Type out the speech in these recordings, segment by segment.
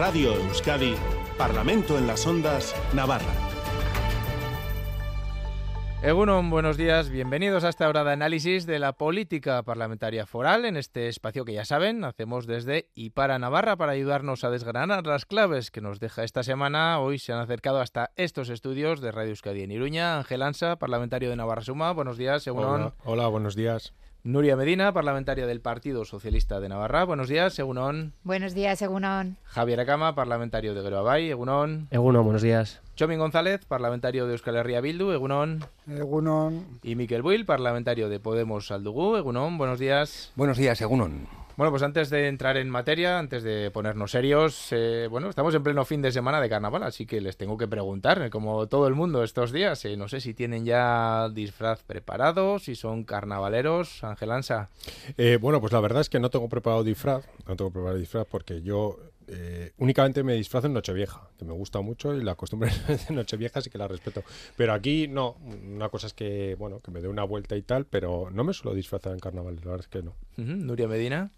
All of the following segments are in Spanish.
Radio Euskadi, Parlamento en las Ondas, Navarra. Egunon, buenos días. Bienvenidos a esta hora de análisis de la política parlamentaria foral en este espacio que ya saben, hacemos desde y para Navarra para ayudarnos a desgranar las claves que nos deja esta semana. Hoy se han acercado hasta estos estudios de Radio Euskadi en Iruña. Ángel Ansa, parlamentario de Navarra Suma. Buenos días, Egunon. Hola, hola, buenos días. Nuria Medina, parlamentaria del Partido Socialista de Navarra. Buenos días, Egunon. Buenos días, Egunon. Javier Acama, parlamentario de Geroabay. Egunon. Egunon, buenos días. Chomin González, parlamentario de Euskal Herria Bildu. Egunon. Egunon. Y Miquel Buil, parlamentario de Podemos Aldugú. Egunon, buenos días. Buenos días, Egunon. Bueno, pues antes de entrar en materia, antes de ponernos serios, eh, bueno, estamos en pleno fin de semana de carnaval, así que les tengo que preguntar, eh, como todo el mundo estos días, eh, no sé si tienen ya disfraz preparado, si son carnavaleros, Ángel Ansa. bueno, pues la verdad es que no tengo preparado disfraz, no tengo preparado disfraz porque yo eh, únicamente me disfrazo en Nochevieja, que me gusta mucho y la costumbre de Nochevieja sí que la respeto. Pero aquí no, una cosa es que, bueno, que me dé una vuelta y tal, pero no me suelo disfrazar en carnaval, la verdad es que no. Nuria Medina.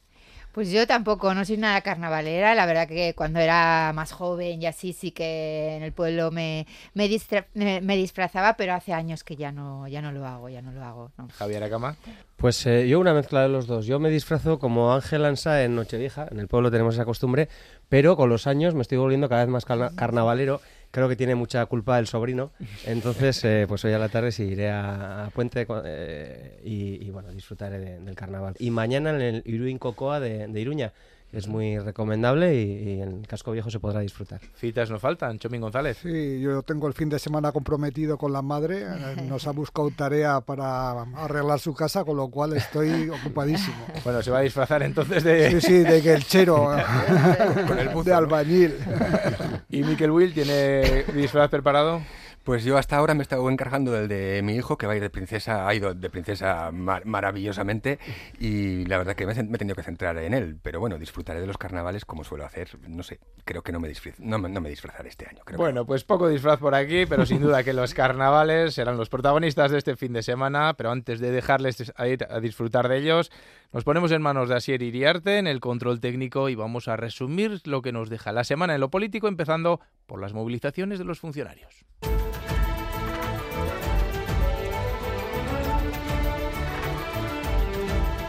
Pues yo tampoco, no soy nada carnavalera. La verdad que cuando era más joven y así sí que en el pueblo me, me, disfrazaba, pero hace años que ya no, ya no lo hago, ya no lo hago. Javier Acama. Pues eh, yo una mezcla de los dos. Yo me disfrazo como Ángel Ansa en Nochevieja, en el pueblo tenemos esa costumbre, pero con los años me estoy volviendo cada vez más carnavalero creo que tiene mucha culpa el sobrino. Entonces, eh, pues hoy a la tarde sí iré a, Puente eh, y, bueno, disfrutaré del carnaval. Y mañana en el Iruin Cocoa de, de Iruña es muy recomendable y, en el casco viejo se podrá disfrutar. Citas no faltan, Chomín González. Sí, yo tengo el fin de semana comprometido con la madre, eh, nos ha buscado tarea para arreglar su casa, con lo cual estoy ocupadísimo. Bueno, se va a disfrazar entonces de... Sí, sí, de que el chero, con el de albañil. ¿Y Miquel Will tiene disfraz preparado? Pues yo hasta ahora me he estado encargando del de mi hijo, que va a ir de princesa, ha ido de princesa maravillosamente, y la verdad que me, he tenido que centrar en él. Pero bueno, disfrutaré de los carnavales como suelo hacer. No sé, creo que no me, no, me disfrazaré este año. bueno, pues poco disfraz por aquí, pero sin duda que los carnavales serán los protagonistas de este fin de semana. Pero antes de dejarles a ir a disfrutar de ellos, nos ponemos en manos de Asier Iriarte en el control técnico y vamos a resumir lo que nos deja la semana en lo político, empezando por las movilizaciones de los funcionarios.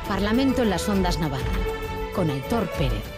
Parlamento en las Ondas Navarra, con Aitor Pérez.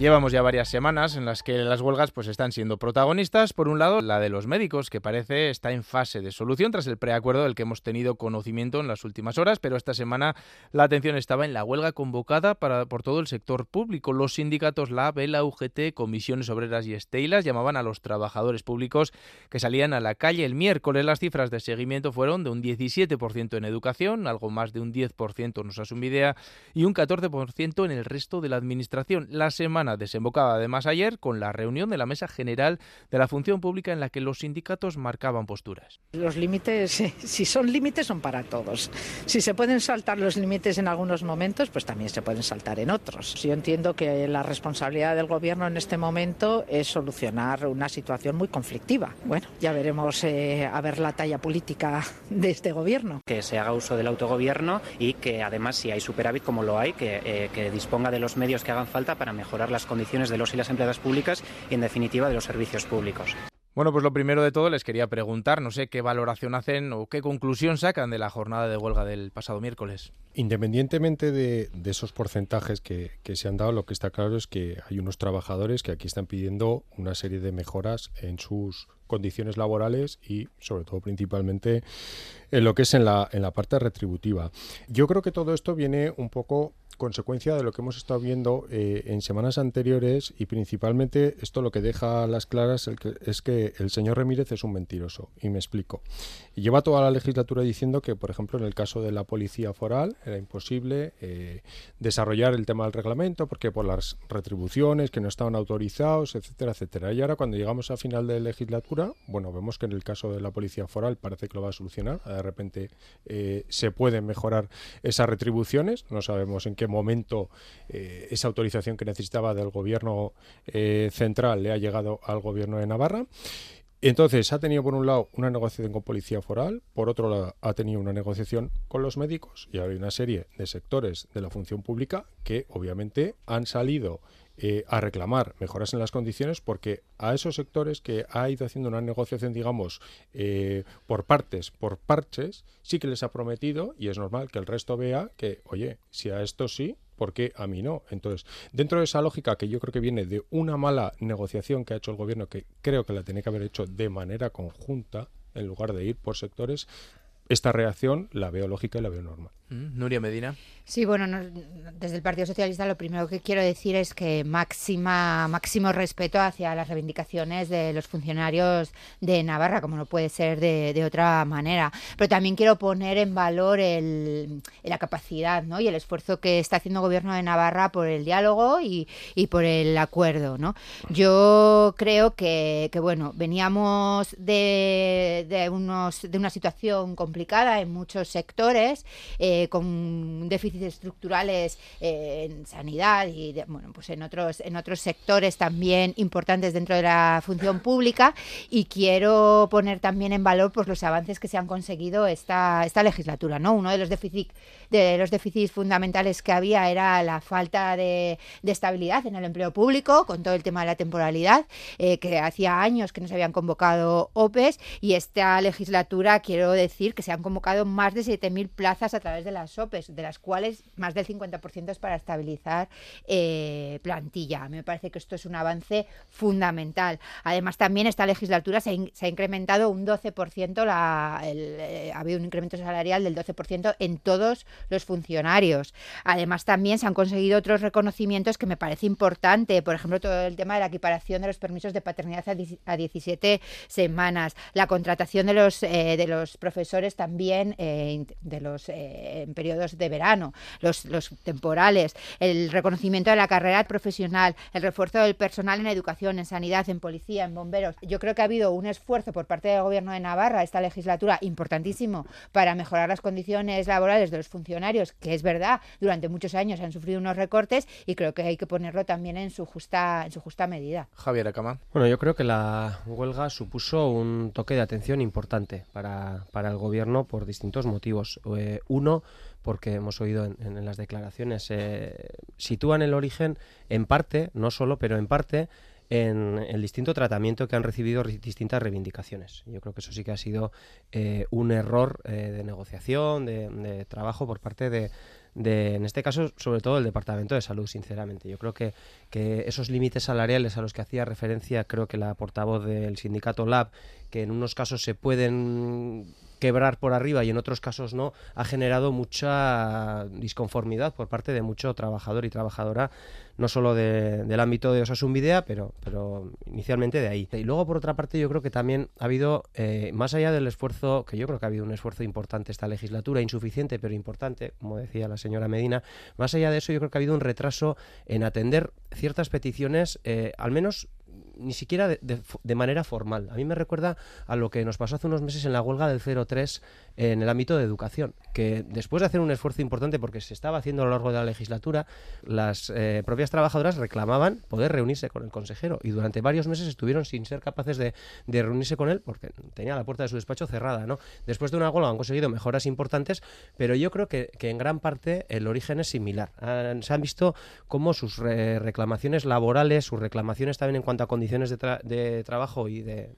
Llevamos ya varias semanas en las que las huelgas pues están siendo protagonistas. Por un lado, la de los médicos, que parece está en fase de solución tras el preacuerdo del que hemos tenido conocimiento en las últimas horas, pero esta semana la atención estaba en la huelga convocada para, por todo el sector público. Los sindicatos la la UGT, Comisiones Obreras y Estelas llamaban a los trabajadores públicos que salían a la calle el miércoles. Las cifras de seguimiento fueron de un 17% en educación, algo más de un 10% nos idea y un 14% en el resto de la administración. La semana desembocaba además ayer con la reunión de la Mesa General de la Función Pública en la que los sindicatos marcaban posturas. Los límites, si son límites, son para todos. Si se pueden saltar los límites en algunos momentos, pues también se pueden saltar en otros. Yo entiendo que la responsabilidad del Gobierno en este momento es solucionar una situación muy conflictiva. Bueno, ya veremos eh, a ver la talla política de este Gobierno. Que se haga uso del autogobierno y que además, si hay superávit como lo hay, que, eh, que disponga de los medios que hagan falta para mejorar las condiciones de los y las empleadas públicas y, en definitiva, de los servicios públicos. Bueno, pues lo primero de todo les quería preguntar, no sé qué valoración hacen o qué conclusión sacan de la jornada de huelga del pasado miércoles. Independientemente de, esos porcentajes que, que, se han dado, lo que está claro es que hay unos trabajadores que aquí están pidiendo una serie de mejoras en sus condiciones laborales y sobre todo principalmente en lo que es en la, en la parte retributiva. Yo creo que todo esto viene un poco consecuencia de lo que hemos estado viendo eh, en semanas anteriores y principalmente esto lo que deja a las claras es que el señor Ramírez es un mentiroso y me explico. Lleva toda la legislatura diciendo que, por ejemplo, en el caso de la policía foral era imposible eh, desarrollar el tema del reglamento porque por las retribuciones que no estaban autorizados, etcétera, etcétera. Y ahora cuando llegamos a final de legislatura, bueno, vemos que en el caso de la policía foral parece que lo va a solucionar. De repente eh, se pueden mejorar esas retribuciones. No sabemos en qué momento eh, esa autorización que necesitaba del gobierno eh, central le ha llegado al gobierno de Navarra. Entonces, ha tenido por un lado una negociación con Policía Foral, por otro lado ha tenido una negociación con los médicos y hay una serie de sectores de la función pública que obviamente han salido eh, a reclamar mejoras en las condiciones porque a esos sectores que ha ido haciendo una negociación, digamos, eh, por partes, por parches, sí que les ha prometido y es normal que el resto vea que, oye, si a esto sí, ¿por qué a mí no? Entonces, dentro de esa lógica que yo creo que viene de una mala negociación que ha hecho el gobierno, que creo que la tenía que haber hecho de manera conjunta, en lugar de ir por sectores, esta reacción la veo lógica y la veo normal. Mm, Nuria Medina. Sí, bueno, desde el Partido Socialista lo primero que quiero decir es que máxima, máximo respeto hacia las reivindicaciones de los funcionarios de Navarra, como no puede ser de, otra manera. Pero también quiero poner en valor la capacidad ¿no? y el esfuerzo que está haciendo el Gobierno de Navarra por el diálogo y, por el acuerdo. Yo creo que, que bueno, veníamos de, de, unos, de una situación complicada en muchos sectores. Eh, con déficits estructurales eh, en sanidad y bueno, pues en otros, en otros sectores también importantes dentro de la función pública y quiero poner también en valor pues, los avances que se han conseguido esta, esta legislatura. ¿no? Uno de los déficits de los déficits fundamentales que había era la falta de, estabilidad en el empleo público, con todo el tema de la temporalidad, eh, que hacía años que no se habían convocado OPEs y esta legislatura quiero decir que se han convocado más de 7.000 plazas a través de las OPEs, de las cuales más del 50% es para estabilizar eh, plantilla. Me parece que esto es un avance fundamental. Además, también esta legislatura se, ha incrementado un 12%, la, eh, ha habido un incremento salarial del 12% en todos los funcionarios. Además, también se han conseguido otros reconocimientos que me parece importante. Por ejemplo, todo el tema de la equiparación de los permisos de paternidad a 17 semanas, la contratación de los, eh, de los profesores también, de los en periodos de verano, los, los temporales, el reconocimiento de la carrera profesional, el refuerzo del personal en educación, en sanidad, en policía, en bomberos. Yo creo que ha habido un esfuerzo por parte del Gobierno de Navarra, esta legislatura, importantísimo para mejorar las condiciones laborales de los funcionarios, que es verdad, durante muchos años han sufrido unos recortes y creo que hay que ponerlo también en su justa, en su justa medida. Javier Acama. Bueno, yo creo que la huelga supuso un toque de atención importante para, para el Gobierno por distintos motivos. Eh, uno, porque hemos oído en, las declaraciones, eh, sitúan el origen en parte, no solo, pero en parte, en el distinto tratamiento que han recibido distintas reivindicaciones. Yo creo que eso sí que ha sido eh, un error eh, de negociación, de, trabajo por parte de, en este caso, sobre todo el Departamento de Salud, sinceramente. Yo creo que esos límites salariales a los que hacía referencia, creo que la portavoz del sindicato LAB, que en unos casos se pueden quebrar por arriba y en otros casos no, ha generado mucha disconformidad por parte de mucho trabajador y trabajadora, no solo del ámbito de Osasun Videa, pero, pero inicialmente de ahí. Y luego, por otra parte, yo creo que también ha habido, eh, más allá del esfuerzo, que yo creo que ha habido un esfuerzo importante esta legislatura, insuficiente, pero importante, como decía la señora Medina, más allá de eso, yo creo que ha habido un retraso en atender ciertas peticiones, eh, al menos ni siquiera de, manera formal. A mí me recuerda a lo que nos pasó hace unos meses en la huelga del 03 en el ámbito de educación, que después de hacer un esfuerzo importante porque se estaba haciendo a lo largo de la legislatura, las eh, propias trabajadoras reclamaban poder reunirse con el consejero y durante varios meses estuvieron sin ser capaces de, reunirse con él porque tenía la puerta de su despacho cerrada. ¿no? Después de una huelga han conseguido mejoras importantes, pero yo creo que, en gran parte el origen es similar. se han visto cómo sus reclamaciones laborales, sus reclamaciones también en cuanto a condiciones de, trabajo y de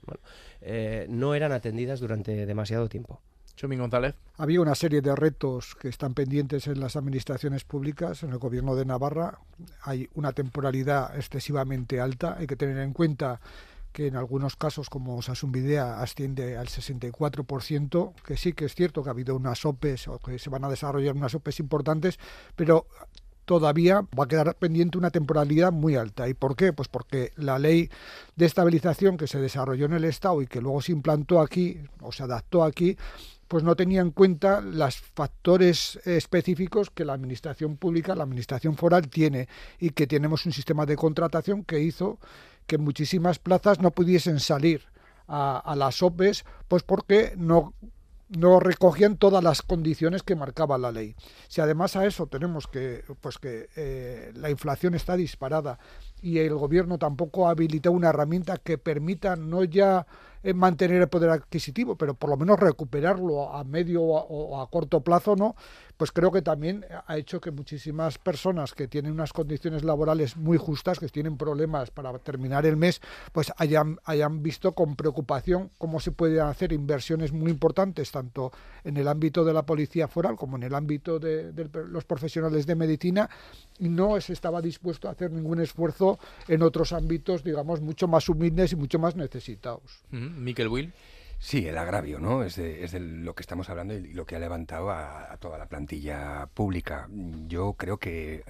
eh, no eran atendidas durante demasiado tiempo. Chumín González. Había una serie de retos que están pendientes en las administraciones públicas. En el gobierno de Navarra hay una temporalidad excesivamente alta. Hay que tener en cuenta que en algunos casos, como Videa, asciende al 64%, que sí que es cierto que ha habido unas OPEs o que se van a desarrollar unas OPEs importantes, pero todavía va a quedar pendiente una temporalidad muy alta. ¿Y por qué? Pues porque la ley de estabilización que se desarrolló en el Estado y que luego se implantó aquí o se adaptó aquí, pues no tenía en cuenta los factores específicos que la administración pública, la administración foral tiene y que tenemos un sistema de contratación que hizo que muchísimas plazas no pudiesen salir a, las OPEs, pues porque no no recogían todas las condiciones que marcaba la ley. Si además a eso tenemos que, pues que eh, la inflación está disparada y el gobierno tampoco habilitó una herramienta que permita no ya mantener el poder adquisitivo, pero por lo menos recuperarlo a medio o a, corto plazo, ¿no? Pues creo que también ha hecho que muchísimas personas que tienen unas condiciones laborales muy justas, que tienen problemas para terminar el mes, pues hayan, hayan visto con preocupación cómo se pueden hacer inversiones muy importantes, tanto en el ámbito de la policía foral como en el ámbito de, de los profesionales de medicina, y no se estaba dispuesto a hacer ningún esfuerzo en otros ámbitos, digamos, mucho más humildes y mucho más necesitados. Miquel Will. Sí, el agravio, ¿no? Es de, lo que estamos hablando y lo que ha levantado a, toda la plantilla pública. Yo creo que,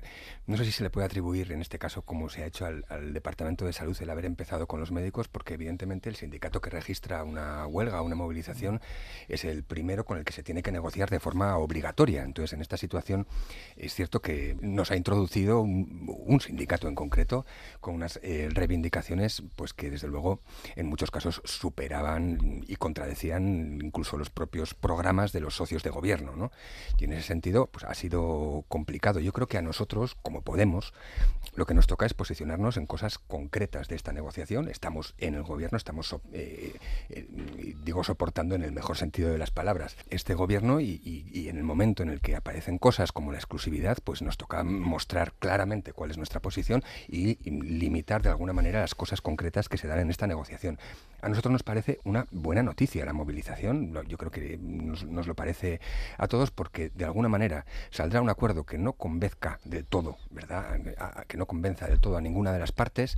no sé si se le puede atribuir en este caso, como se ha hecho al, Departamento de Salud, el haber empezado con los médicos, porque evidentemente el sindicato que registra una huelga, una movilización, es el primero con el que se tiene que negociar de forma obligatoria. Entonces, en esta situación es cierto que nos ha introducido un, sindicato en concreto con unas eh, reivindicaciones, pues que desde luego en muchos casos superaban y contradecían incluso los propios programas de los socios de gobierno, ¿no? Y en ese sentido, pues ha sido complicado. Yo creo que a nosotros, como Podemos, lo que nos toca es posicionarnos en cosas concretas de esta negociación. Estamos en el gobierno, estamos, eh, eh, digo, soportando en el mejor sentido de las palabras este gobierno y, y, en el momento en el que aparecen cosas como la exclusividad, pues nos toca mostrar claramente cuál es nuestra posición y limitar de alguna manera las cosas concretas que se dan en esta negociación. A nosotros nos parece una buena noticia la movilización. Yo creo que nos, lo parece a todos porque de alguna manera saldrá un acuerdo que no convenzca del todo, ¿verdad? que no convenza del todo a ninguna de las partes,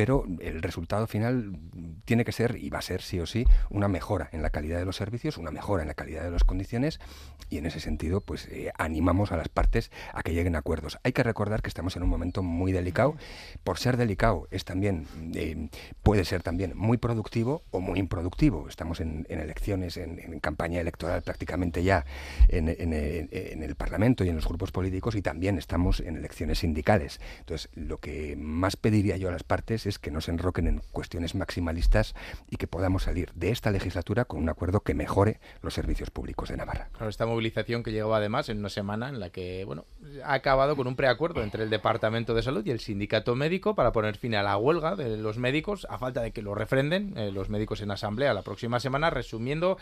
pero el resultado final tiene que ser, y va a ser sí o sí, una mejora en la calidad de los servicios, una mejora en la calidad de las condiciones, y en ese sentido, pues eh, animamos a las partes a que lleguen a acuerdos. Hay que recordar que estamos en un momento muy delicado. Por ser delicado, es también, eh, puede ser también muy productivo o muy improductivo. Estamos en, elecciones, en, campaña electoral prácticamente ya en, en el Parlamento y en los grupos políticos, y también estamos en elecciones sindicales. Entonces, lo que más pediría yo a las partes es que no se enroquen en cuestiones maximalistas y que podamos salir de esta legislatura con un acuerdo que mejore los servicios públicos de Navarra. esta movilización que llegó además en una semana en la que bueno ha acabado con un preacuerdo entre el Departamento de Salud y el Sindicato Médico para poner fin a la huelga de los médicos a falta de que lo refrenden eh, los médicos en asamblea la próxima semana. Resumiendo,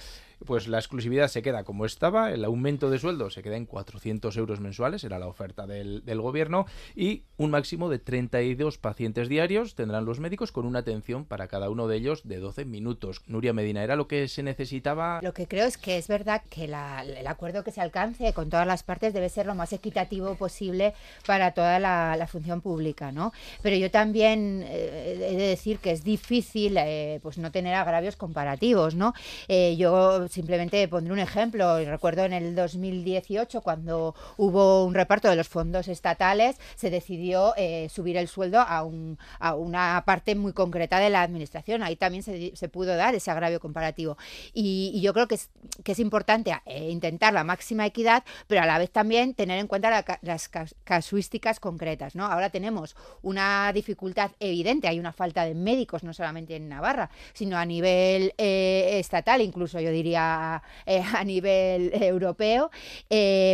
pues la exclusividad se queda como estaba, el aumento de sueldo se queda en 400 euros mensuales, era la oferta del, gobierno, y un máximo de 32 pacientes diarios tendrán los médicos con una atención para cada uno de ellos de 12 minutos. Nuria Medina, ¿era lo que se necesitaba? Lo que creo es que es verdad que el acuerdo que se alcance con todas las partes debe ser lo más equitativo posible para toda la, función pública, ¿no? Pero yo también eh, he de decir que es difícil eh, pues no tener agravios comparativos, ¿no? Eh, yo simplemente pondré un ejemplo. Recuerdo en el 2018 cuando hubo un reparto de los fondos estatales, se decidió subir el sueldo a, un, a una parte muy concreta de la administración. Ahí también se, pudo dar ese agravio comparativo. Y, yo creo que es, importante eh, intentar la máxima equidad, pero a la vez también tener en cuenta las casuísticas concretas. ¿no? Ahora tenemos una dificultad evidente, hay una falta de médicos, no solamente en Navarra, sino a nivel eh, estatal, incluso yo diría eh, a nivel europeo.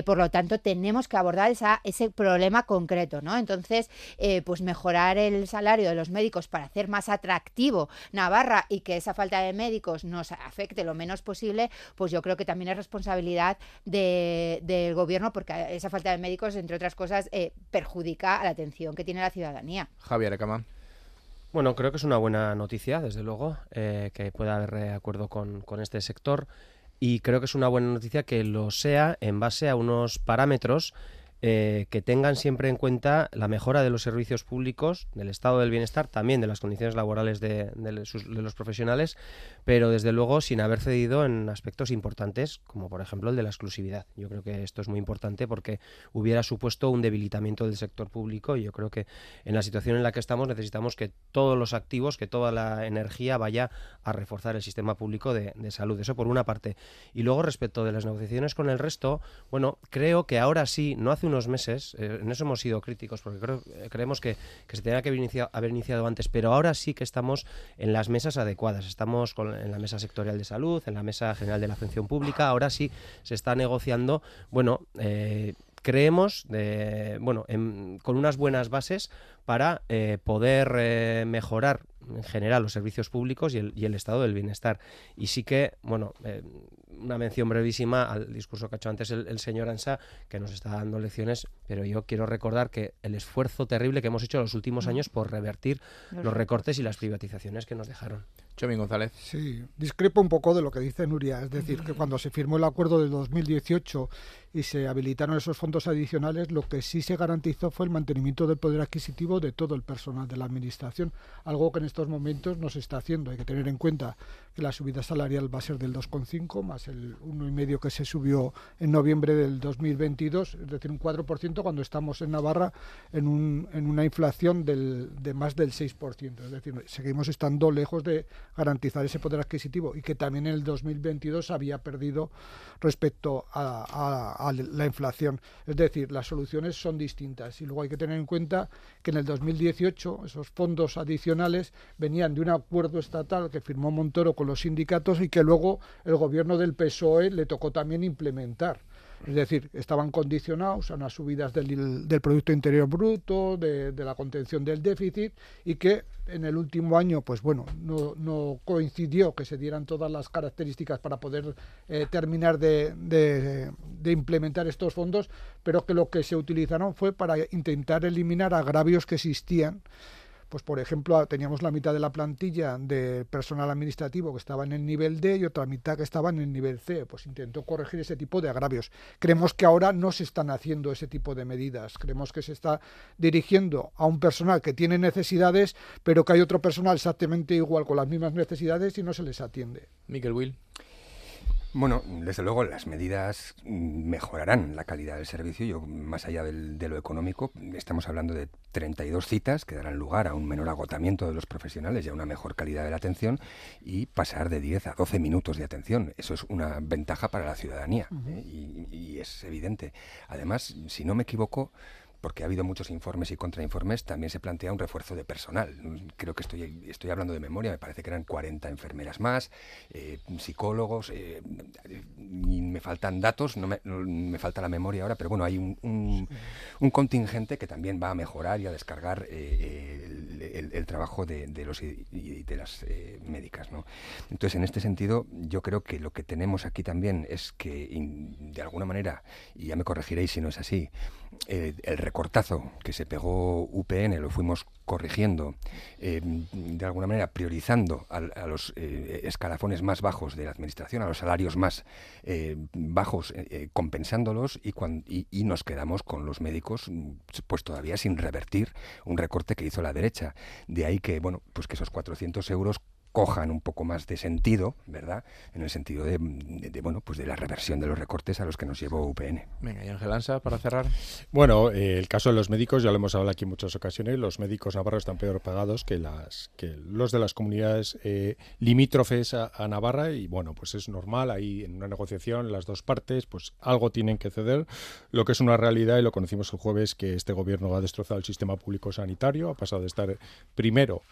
por lo tanto, tenemos que abordar esa, ese problema concreto. ¿no? Entonces, pues mejorar el salario de los médicos para hacer más atractivo Navarra y que esa falta de médicos nos afecte lo menos posible, pues yo creo que también es responsabilidad del gobierno porque esa falta de médicos, entre otras cosas, eh, perjudica a la atención que tiene la ciudadanía. Javier Acamán. Bueno, creo que es una buena noticia, desde luego, eh, que pueda haber acuerdo con, con este sector y creo que es una buena noticia que lo sea en base a unos parámetros eh, que tengan siempre en cuenta la mejora de los servicios públicos, del estado del bienestar, también de las condiciones laborales de, los profesionales, pero desde luego sin haber cedido en aspectos importantes, como por ejemplo el de la exclusividad. Yo creo que esto es muy importante porque hubiera supuesto un debilitamiento del sector público y yo creo que en la situación en la que estamos necesitamos que todos los activos, que toda la energía vaya a reforzar el sistema público de, de salud. Eso por una parte. Y luego respecto de las negociaciones con el resto, bueno, creo que ahora sí, no hace un unos meses, eh, en eso hemos sido críticos porque creo, eh, creemos que, se tenía que haber iniciado, antes, pero ahora sí que estamos en las mesas adecuadas. Estamos con, en la mesa sectorial de salud, en la mesa general de la función pública, ahora sí se está negociando, bueno, eh, creemos, bueno, con unas buenas bases para eh, poder mejorar en general los servicios públicos y el, estado del bienestar. Y sí que, bueno, una mención brevísima al discurso que ha hecho antes el, señor Ansa, que nos está dando lecciones, pero yo quiero recordar que el esfuerzo terrible que hemos hecho en los últimos años por revertir los recortes y las privatizaciones que nos dejaron. Chomín González. Sí, discrepo un poco de lo que dice Nuria, es decir, que cuando se firmó el acuerdo de 2018 y se habilitaron esos fondos adicionales, lo que sí se garantizó fue el mantenimiento del poder adquisitivo de todo el personal de la Administración, algo que en estos momentos no se está haciendo. Hay que tener en cuenta la subida salarial va a ser del 2,5 más el 1,5 que se subió en noviembre del 2022, es decir, un 4% cuando estamos en Navarra en, un, en una inflación del, de más del 6%. Es decir, seguimos estando lejos de garantizar ese poder adquisitivo y que también en el 2022 había perdido respecto a, a la inflación. Es decir, las soluciones son distintas y luego hay que tener en cuenta que en el 2018 esos fondos adicionales venían de un acuerdo estatal que firmó Montoro con los sindicatos y que luego el gobierno del PSOE le tocó también implementar. Es decir, estaban condicionados a unas subidas del, Producto Interior Bruto, de, la contención del déficit y que en el último año, pues bueno, no, coincidió que se dieran todas las características para poder eh, terminar de, de, implementar estos fondos, pero que lo que se utilizaron fue para intentar eliminar agravios que existían pues por ejemplo teníamos la mitad de la plantilla de personal administrativo que estaba en el nivel D y otra mitad que estaba en el nivel C, pues intentó corregir ese tipo de agravios. Creemos que ahora no se están haciendo ese tipo de medidas, creemos que se está dirigiendo a un personal que tiene necesidades, pero que hay otro personal exactamente igual con las mismas necesidades y no se les atiende. Miquel Will. Bueno, desde luego las medidas mejorarán la calidad del servicio. Yo, más allá de lo económico, estamos hablando de 32 citas que darán lugar a un menor agotamiento de los profesionales y a una mejor calidad de la atención y pasar de 10 a 12 minutos de atención. Eso es una ventaja para la ciudadanía ¿eh? y es evidente. Además, si no me equivoco, porque ha habido muchos informes y contrainformes, también se plantea un refuerzo de personal. Creo que estoy, estoy hablando de memoria, me parece que eran 40 enfermeras más, eh, psicólogos, eh, me faltan datos, no me, falta la memoria ahora, pero bueno, hay un, contingente que también va a mejorar y a descargar eh, el, trabajo de, los de las médicas. Entonces, en este sentido, yo creo que lo que tenemos aquí también es que, de alguna manera, y ya me corregiréis si no es así, el recortazo que se pegó UPN lo fuimos corrigiendo, eh, de alguna manera priorizando a, los eh, escalafones más bajos de la administración, a los salarios más eh, bajos, compensándolos y, y, nos quedamos con los médicos pues todavía sin revertir un recorte que hizo la derecha. De ahí que, bueno, pues que esos 400 euros cojan un poco más de sentido, ¿verdad? En el sentido de, bueno, pues de la reversión de los recortes a los que nos llevó UPN. Venga, y Ángel Ansa, para cerrar. Bueno, eh, el caso de los médicos, ya lo hemos hablado aquí en muchas ocasiones, los médicos navarros están peor pagados que, las, que los de las comunidades eh, limítrofes a, Navarra y bueno, pues es normal, ahí en una negociación las dos partes pues algo tienen que ceder, lo que es una realidad y lo conocimos el jueves que este gobierno ha destrozado el sistema público sanitario, ha pasado de estar primero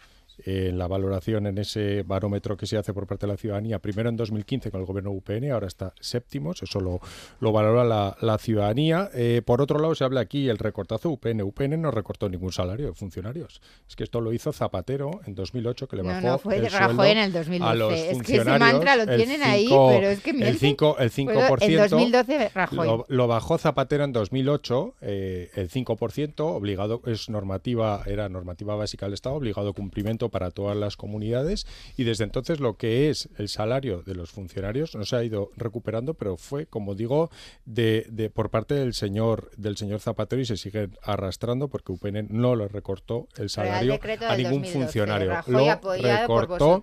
en la valoración en ese barómetro que se hace por parte de la ciudadanía, primero en 2015 con el gobierno UPN, ahora está séptimo, eso lo, lo valora la, ciudadanía. Eh, por otro lado, se habla aquí el recortazo UPN. UPN no recortó ningún salario de funcionarios. Es que esto lo hizo Zapatero en 2008, que le bajó no, fue el sueldo en el 2012. a los es que ese mantra lo tienen ahí, pero es que el 5%, el 5% Lo, bajó Zapatero en 2008, eh, el 5%, obligado, es normativa, era normativa básica del Estado, obligado cumplimiento para todas las comunidades y desde entonces lo que es el salario de los funcionarios no se ha ido recuperando, pero fue, como digo, de, de por parte del señor del señor Zapatero y se sigue arrastrando porque UPN no le recortó el salario a ningún funcionario. lo recortó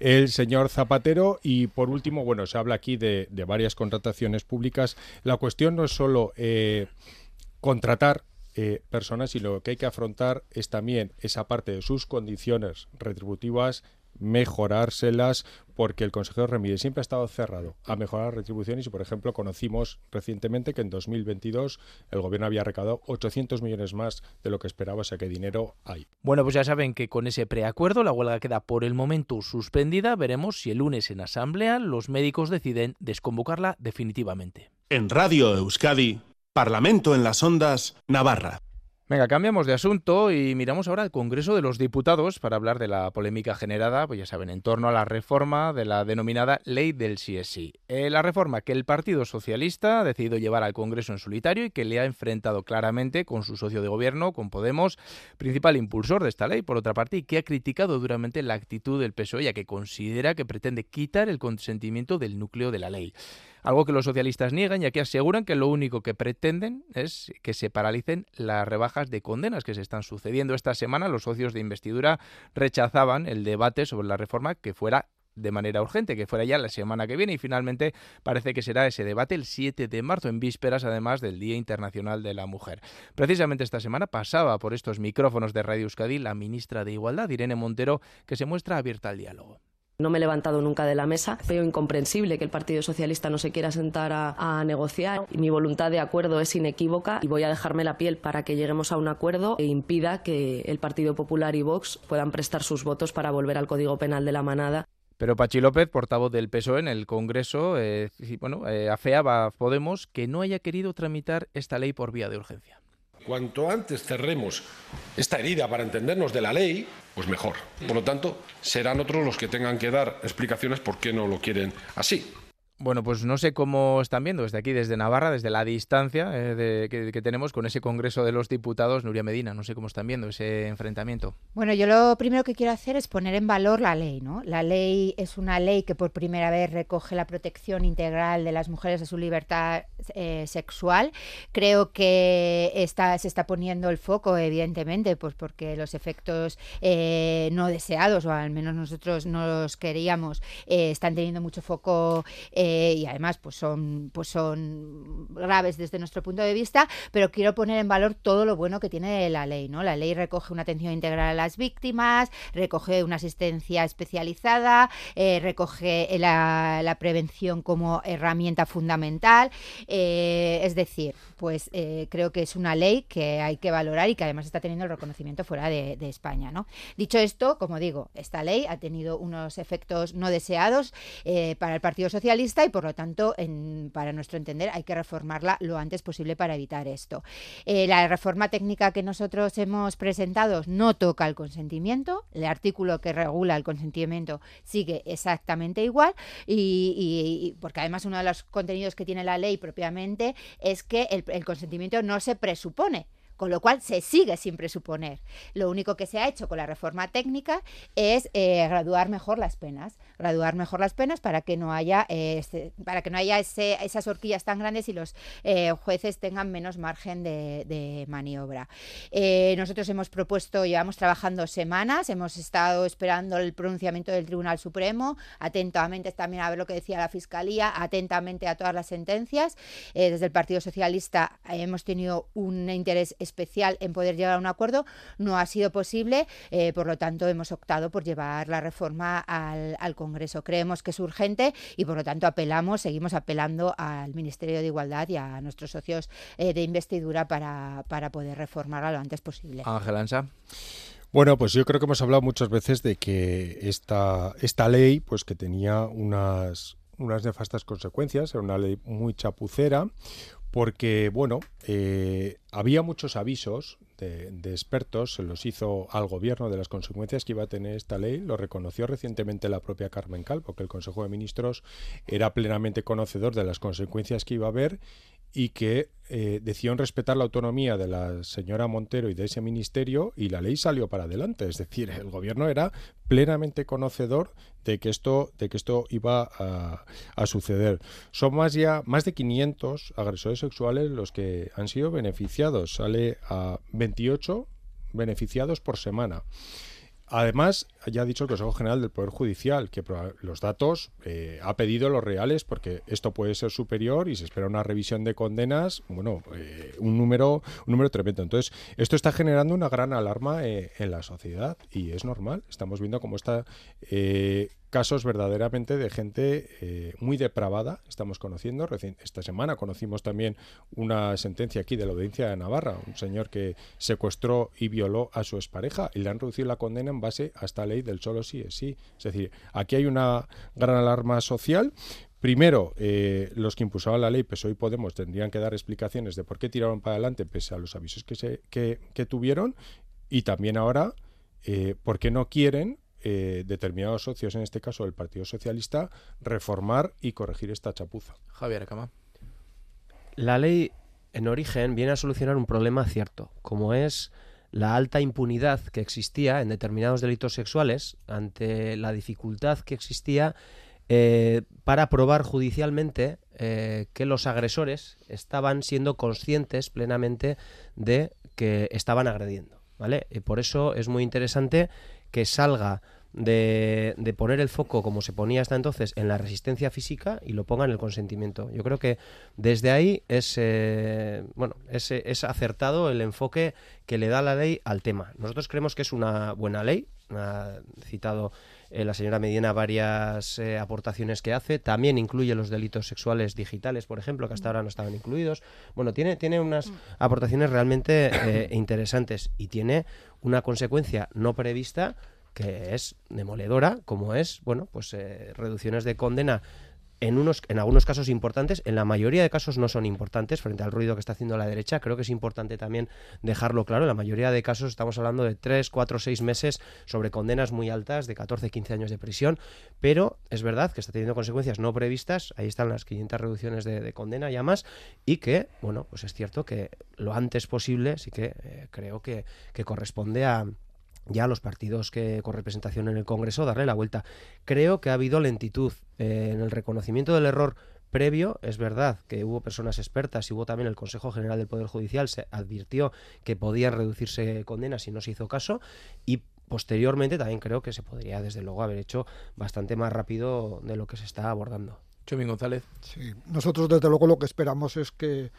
el señor Zapatero y por último, bueno, se habla aquí de, de varias contrataciones públicas. La cuestión no es solo eh, contratar eh, personas y lo que hay que afrontar es también esa parte de sus condiciones retributivas mejorárselas porque el consejero Remide siempre ha estado cerrado a mejorar retribuciones y por ejemplo conocimos recientemente que en 2022 el gobierno había recaudado 800 millones más de lo que esperaba, o sea que dinero hay. Bueno, pues ya saben que con ese preacuerdo la huelga queda por el momento suspendida, veremos si el lunes en asamblea los médicos deciden desconvocarla definitivamente. En Radio Euskadi Parlamento en las Ondas, Navarra. Venga, cambiamos de asunto y miramos ahora al Congreso de los Diputados para hablar de la polémica generada, pues ya saben, en torno a la reforma de la denominada Ley del CSI. Eh, la reforma que el Partido Socialista ha decidido llevar al Congreso en solitario y que le ha enfrentado claramente con su socio de gobierno, con Podemos, principal impulsor de esta ley, por otra parte, y que ha criticado duramente la actitud del PSOE, ya que considera que pretende quitar el consentimiento del núcleo de la ley algo que los socialistas niegan, ya que aseguran que lo único que pretenden es que se paralicen las rebajas de condenas que se están sucediendo. Esta semana los socios de investidura rechazaban el debate sobre la reforma que fuera de manera urgente, que fuera ya la semana que viene y finalmente parece que será ese debate el 7 de marzo, en vísperas además del Día Internacional de la Mujer. Precisamente esta semana pasaba por estos micrófonos de Radio Euskadi la ministra de Igualdad, Irene Montero, que se muestra abierta al diálogo. No me he levantado nunca de la mesa. Veo incomprensible que el Partido Socialista no se quiera sentar a, negociar. Mi voluntad de acuerdo es inequívoca y voy a dejarme la piel para que lleguemos a un acuerdo e impida que el Partido Popular y Vox puedan prestar sus votos para volver al Código Penal de la manada. Pero Pachi López, portavoz del PSOE en el Congreso, eh, bueno, eh, afeaba a Podemos que no haya querido tramitar esta ley por vía de urgencia. Cuanto antes cerremos esta herida para entendernos de la ley, pues mejor. Por lo tanto, serán otros los que tengan que dar explicaciones por qué no lo quieren así. Bueno, pues no sé cómo están viendo desde aquí, desde Navarra, desde la distancia eh, de, que, que, tenemos con ese Congreso de los Diputados, Nuria Medina. No sé cómo están viendo ese enfrentamiento. Bueno, yo lo primero que quiero hacer es poner en valor la ley, ¿no? La ley es una ley que por primera vez recoge la protección integral de las mujeres a su libertad eh, sexual. Creo que está, se está poniendo el foco, evidentemente, pues porque los efectos eh, no deseados, o al menos nosotros no los queríamos, eh, están teniendo mucho foco y además pues son, pues son graves desde nuestro punto de vista, pero quiero poner en valor todo lo bueno que tiene la ley. ¿no? La ley recoge una atención integral a las víctimas, recoge una asistencia especializada, recoge la, la prevención como herramienta fundamental. Eh, es decir, pues eh, creo que es una ley que hay que valorar y que además está teniendo el reconocimiento fuera de, de, España. ¿no? Dicho esto, como digo, esta ley ha tenido unos efectos no deseados eh, para el Partido Socialista y por lo tanto, para nuestro entender, hay que reformarla lo antes posible para evitar esto. Eh, la reforma técnica que nosotros hemos presentado no toca el consentimiento, el artículo que regula el consentimiento sigue exactamente igual y, porque además uno de los contenidos que tiene la ley propiamente es que el consentimiento no se presupone con lo cual se sigue sin presuponer. Lo único que se ha hecho con la reforma técnica es eh, graduar mejor las penas, graduar mejor las penas para que no haya, eh, este, para que no haya esas horquillas tan grandes y los eh, jueces tengan menos margen de, de maniobra. Nosotros hemos propuesto, llevamos trabajando semanas, hemos estado esperando el pronunciamiento del Tribunal Supremo, atentamente también a ver lo que decía la Fiscalía, atentamente a todas las sentencias. desde el Partido Socialista hemos tenido un interés especial en poder llegar a un acuerdo, no ha sido posible, eh, por lo tanto hemos optado por llevar la reforma al, al, Congreso. Creemos que es urgente y por lo tanto apelamos, seguimos apelando al Ministerio de Igualdad y a nuestros socios eh, de investidura para, para poder reformarla lo antes posible. Ángel Ansa. Bueno, pues yo creo que hemos hablado muchas veces de que esta, esta ley, pues que tenía unas, unas nefastas consecuencias, era una ley muy chapucera, porque, bueno, eh, había muchos avisos de, de, expertos, se los hizo al gobierno de las consecuencias que iba a tener esta ley, lo reconoció recientemente la propia Carmen Cal, porque el Consejo de Ministros era plenamente conocedor de las consecuencias que iba a haber y que eh, decidieron respetar la autonomía de la señora Montero y de ese ministerio y la ley salió para adelante. Es decir, el gobierno era plenamente conocedor de que esto, de que esto iba a, a suceder. Son más ya más de 500 agresores sexuales los que han sido beneficiados. Sale a 28 beneficiados por semana. Además, ya ha dicho el Consejo General del Poder Judicial que los datos eh, ha pedido los reales porque esto puede ser superior y se espera una revisión de condenas, bueno, eh, un número un número tremendo. Entonces, esto está generando una gran alarma eh, en la sociedad y es normal. Estamos viendo cómo está eh, casos verdaderamente de gente eh, muy depravada, estamos conociendo. Recién, esta semana conocimos también una sentencia aquí de la audiencia de Navarra, un señor que secuestró y violó a su expareja y le han reducido la condena en base a esta ley del solo sí es sí. Es decir, aquí hay una gran alarma social Primero, eh, los que impulsaban la ley, PSOE y Podemos, tendrían que dar explicaciones de por qué tiraron para adelante pese a los avisos que, se, que, que tuvieron. Y también ahora, eh, por qué no quieren eh, determinados socios, en este caso el Partido Socialista, reformar y corregir esta chapuza. Javier Acama. La ley, en origen, viene a solucionar un problema cierto, como es la alta impunidad que existía en determinados delitos sexuales ante la dificultad que existía eh, para probar judicialmente eh, que los agresores estaban siendo conscientes plenamente de que estaban agrediendo. ¿vale? Y por eso es muy interesante que salga de, poner el foco, como se ponía hasta entonces, en la resistencia física y lo ponga en el consentimiento. Yo creo que desde ahí es, eh, bueno, es, es, acertado el enfoque que le da la ley al tema. Nosotros creemos que es una buena ley, ha citado eh, la señora Medina varias eh, aportaciones que hace. También incluye los delitos sexuales digitales, por ejemplo, que hasta ahora no estaban incluidos. Bueno, tiene, tiene unas aportaciones realmente eh, interesantes y tiene una consecuencia no prevista que es demoledora, como es, bueno, pues reducciones de condena en, unos, en algunos casos importantes, en la mayoría de casos no son importantes frente al ruido que está haciendo la derecha. Creo que es importante también dejarlo claro. En la mayoría de casos estamos hablando de 3, 4, 6 meses sobre condenas muy altas de 14, 15 años de prisión, pero es verdad que está teniendo consecuencias no previstas. Ahí están las 500 reducciones de, de condena ya más y que, bueno, pues es cierto que lo antes posible sí que eh, creo que, que corresponde a ya los partidos que con representación en el Congreso darle la vuelta. Creo que ha habido lentitud eh, en el reconocimiento del error previo. Es verdad que hubo personas expertas y hubo también el Consejo General del Poder Judicial se advirtió que podían reducirse condenas si no se hizo caso y posteriormente también creo que se podría desde luego haber hecho bastante más rápido de lo que se está abordando. Chomín González. Sí, nosotros desde luego lo que esperamos es que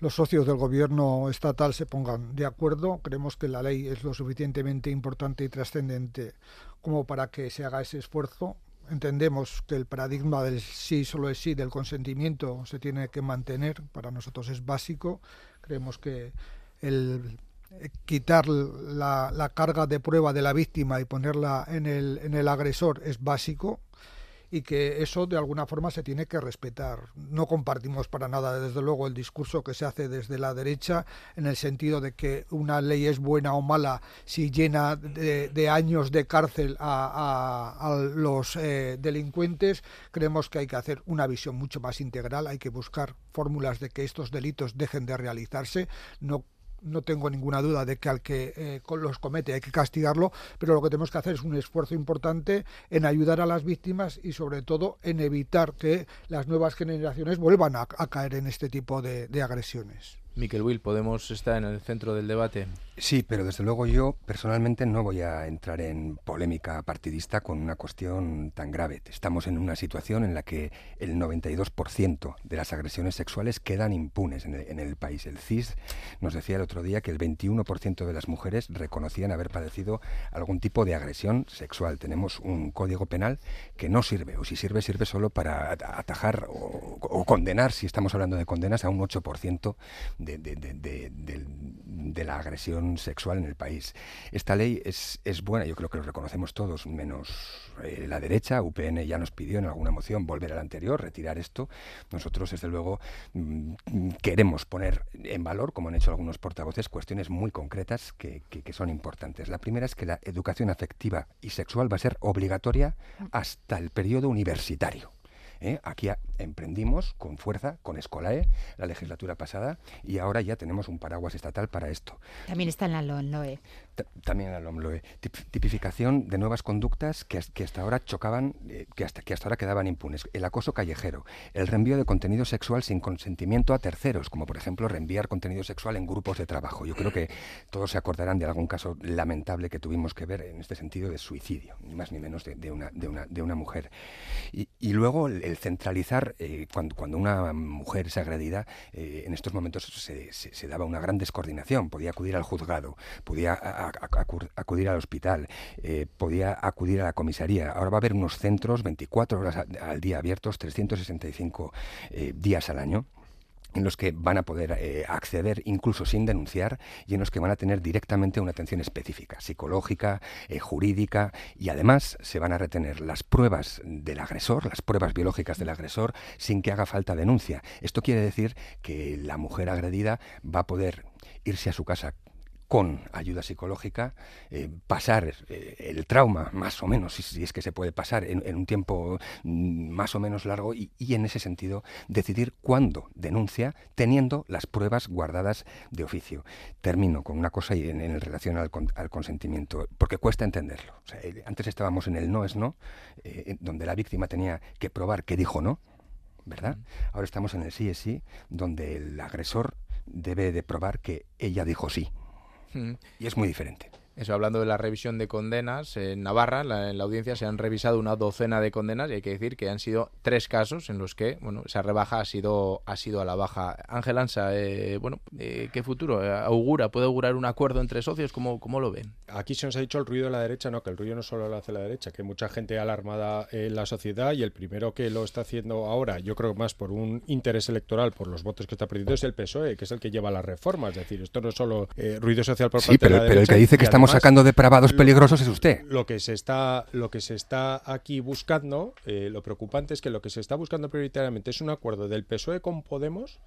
los socios del gobierno estatal se pongan de acuerdo. Creemos que la ley es lo suficientemente importante y trascendente como para que se haga ese esfuerzo. Entendemos que el paradigma del sí solo es sí, del consentimiento, se tiene que mantener. Para nosotros es básico. Creemos que el quitar la, la carga de prueba de la víctima y ponerla en el, en el agresor es básico y que eso de alguna forma se tiene que respetar. No compartimos para nada, desde luego, el discurso que se hace desde la derecha en el sentido de que una ley es buena o mala si llena de, años de cárcel a, a, los eh, delincuentes. Creemos que hay que hacer una visión mucho más integral, hay que buscar fórmulas de que estos delitos dejen de realizarse, no no tengo ninguna duda de que al que eh, los comete hay que castigarlo, pero lo que tenemos que hacer es un esfuerzo importante en ayudar a las víctimas y sobre todo en evitar que las nuevas generaciones vuelvan a, caer en este tipo de, de agresiones. Miquel Will, ¿podemos estar en el centro del debate? Sí, pero desde luego yo personalmente no voy a entrar en polémica partidista con una cuestión tan grave. Estamos en una situación en la que el 92% de las agresiones sexuales quedan impunes en el, en el, país. El CIS nos decía el otro día que el 21% de las mujeres reconocían haber padecido algún tipo de agresión sexual. Tenemos un código penal que no sirve, o si sirve, sirve solo para atajar o, condenar, si estamos hablando de condenas, a un 8% de, de, de, de la agresión sexual en el país. Esta ley es, es buena, yo creo que lo reconocemos todos, menos eh, la derecha. UPN ya nos pidió en alguna moción volver al anterior, retirar esto. Nosotros, desde luego, mm, queremos poner en valor, como han hecho algunos portavoces, cuestiones muy concretas que, que, que son importantes. La primera es que la educación afectiva y sexual va a ser obligatoria hasta el periodo universitario. ¿Eh? Aquí emprendimos con fuerza, con Escolae, la legislatura pasada, y ahora ya tenemos un paraguas estatal para esto. También está en la LOMLOE. También en la LOMLOE. Tipificación de nuevas conductas que, hasta ahora chocaban, eh, que, hasta, que hasta ahora quedaban impunes. El acoso callejero, el reenvío de contenido sexual sin consentimiento a terceros, como por ejemplo reenviar contenido sexual en grupos de trabajo. Yo creo que todos se acordarán de algún caso lamentable que tuvimos que ver en este sentido de suicidio, ni más ni menos de, una, de, una, de una mujer. Y, luego el, centralizar, eh, cuando, cuando, una mujer es agredida, eh, en estos momentos se, se, daba una gran descoordinación. Podía acudir al juzgado, podía acudir al hospital, eh, podía acudir a la comisaría. Ahora va a haber unos centros 24 horas al día abiertos, 365 días al año en los que van a poder eh, acceder incluso sin denunciar y en los que van a tener directamente una atención específica, psicológica, eh, jurídica y además se van a retener las pruebas del agresor, las pruebas biológicas del agresor, sin que haga falta denuncia. Esto quiere decir que la mujer agredida va a poder irse a su casa con ayuda psicológica, eh, pasar eh, el trauma, más o menos, si, es que se puede pasar en, un tiempo mm, más o menos largo, y, en ese sentido decidir cuándo denuncia, teniendo las pruebas guardadas de oficio. Termino con una cosa y en, relación al, consentimiento, porque cuesta entenderlo. Eh, antes estábamos en el no es no, donde la víctima tenía que probar que dijo no, ¿verdad? Ahora estamos en el sí es sí, donde el agresor debe de probar que ella dijo sí. Y es muy diferente. Eso, hablando de la revisión de condenas, en Navarra, en la audiencia se han revisado una docena de condenas y hay que decir que han sido tres casos en los que, bueno, esa rebaja ha sido, ha sido a la baja. Ángel Ansa, eh, bueno, eh, ¿qué futuro augura? ¿Puede augurar un acuerdo entre socios? ¿Cómo, ¿Cómo lo ven? Aquí se nos ha dicho el ruido de la derecha, no, que el ruido no solo lo hace la derecha, que hay mucha gente alarmada en la sociedad y el primero que lo está haciendo ahora, yo creo más por un interés electoral, por los votos que está perdiendo, es el PSOE, que es el que lleva las reformas. Es decir, esto no es solo eh, ruido social por parte de la derecha. pero el que dice que estamos sacando depravados peligrosos es usted. Lo que se está, lo que se está aquí buscando, eh, lo preocupante es que lo que se está buscando prioritariamente es un acuerdo del PSOE con Podemos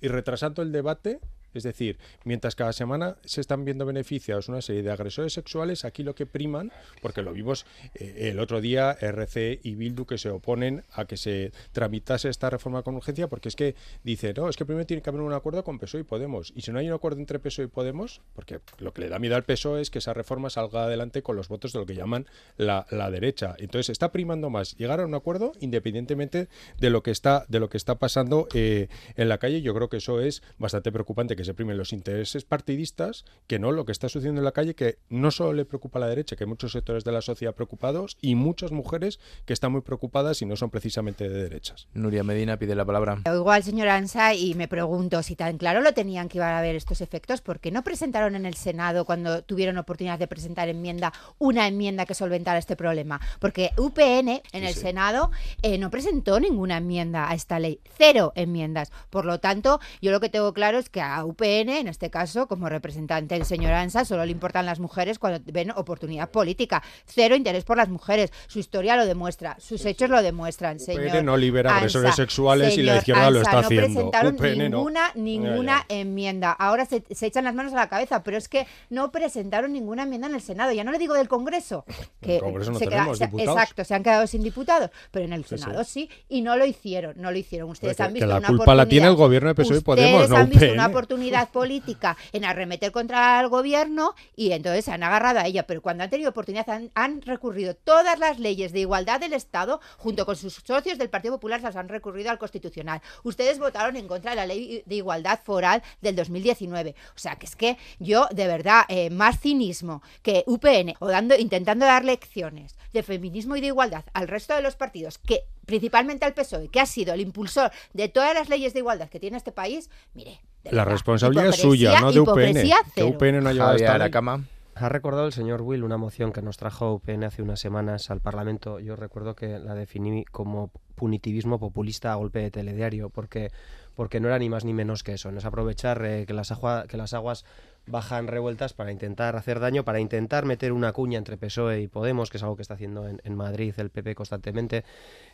y retrasando el debate es decir, mientras cada semana se están viendo beneficiados una serie de agresores sexuales, aquí lo que priman, porque lo vimos eh, el otro día, RC y Bildu que se oponen a que se tramitase esta reforma con urgencia, porque es que dice, no, es que primero tiene que haber un acuerdo con PSOE y Podemos. Y si no hay un acuerdo entre PSOE y Podemos, porque lo que le da miedo al PSOE es que esa reforma salga adelante con los votos de lo que llaman la, derecha. Entonces está primando más llegar a un acuerdo independientemente de lo que está, de lo que está pasando eh, en la calle. Yo creo que eso es bastante preocupante se primen los intereses partidistas que no lo que está sucediendo en la calle, que no solo le preocupa a la derecha, que hay muchos sectores de la sociedad preocupados y muchas mujeres que están muy preocupadas y no son precisamente de derechas. Nuria Medina pide la palabra. Igual, señor Ansa, y me pregunto si tan claro lo tenían que iban a haber estos efectos, ¿por qué no presentaron en el Senado, cuando tuvieron oportunidad de presentar enmienda, una enmienda que solventara este problema? Porque UPN en el Senado eh, no presentó ninguna enmienda a esta ley, cero enmiendas. Por lo tanto, yo lo que tengo claro es que a UPN, en este caso, como representante del señor Ansa, solo le importan las mujeres cuando ven oportunidad política. Cero interés por las mujeres. Su historia lo demuestra, sus hechos lo demuestran, señor. UPN no libera agresores sexuales y la izquierda lo está no haciendo. Presentaron ninguna, ninguna enmienda. Ahora se, echan las manos a la cabeza, pero es que no presentaron ninguna enmienda en el Senado. Ya no le digo del Congreso. Que el Congreso no tenemos diputados. Exacto, se han quedado sin diputados, pero en el Senado sí, y no lo hicieron. No lo hicieron. Ustedes han visto que la una culpa la tiene el gobierno de PSOE y Podemos, no han visto UPN. una oportunidad política en arremeter contra el gobierno y entonces se han agarrado a ella. Pero cuando han tenido oportunidad han, recurrido todas las leyes de igualdad del Estado, junto con sus socios del Partido Popular, las han recurrido al Constitucional. Ustedes votaron en contra de la ley de igualdad foral del 2019. O sea, que es que yo, de verdad, eh, más cinismo que UPN o dando, intentando dar lecciones de feminismo y de igualdad al resto de los partidos que principalmente al PSOE, que ha sido el impulsor de todas las leyes de igualdad que tiene este país, mire. La responsabilidad es suya, no de UPN. Que UPN no ha llevado a la cama. Ha recordado el señor Will una moción que nos trajo UPN hace unas semanas al Parlamento. Yo recuerdo que la definí como punitivismo populista a golpe de telediario, porque, porque no era ni más ni menos que eso. No es aprovechar eh, que, las que las aguas bajan revueltas para intentar hacer daño, para intentar meter una cuña entre PSOE y Podemos, que es algo que está haciendo en, Madrid el PP constantemente,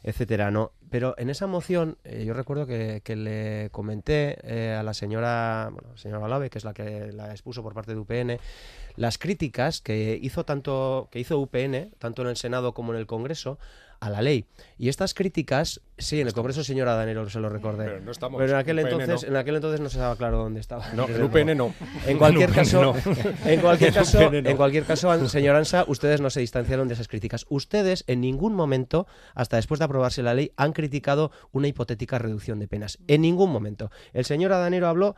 etcétera, ¿no? Pero en esa moción eh, yo recuerdo que, le comenté eh, a la señora, bueno, señora Olave, que es la que la expuso por parte de UPN, las críticas que hizo tanto que hizo UPN, tanto en el Senado como en el Congreso, a la ley. Y estas críticas, sí, en el Congreso señora Danero se lo recordé. Pero, no estamos, en aquel entonces, no. en aquel entonces no se estaba claro dónde estaba. No, en UPN no. En cualquier caso, en cualquier caso, en cualquier caso, señor Ansa, ustedes no se distanciaron de esas críticas. Ustedes en ningún momento, hasta después de aprobarse la ley, han criticado una hipotética reducción de penas. En ningún momento. El señor Adanero habló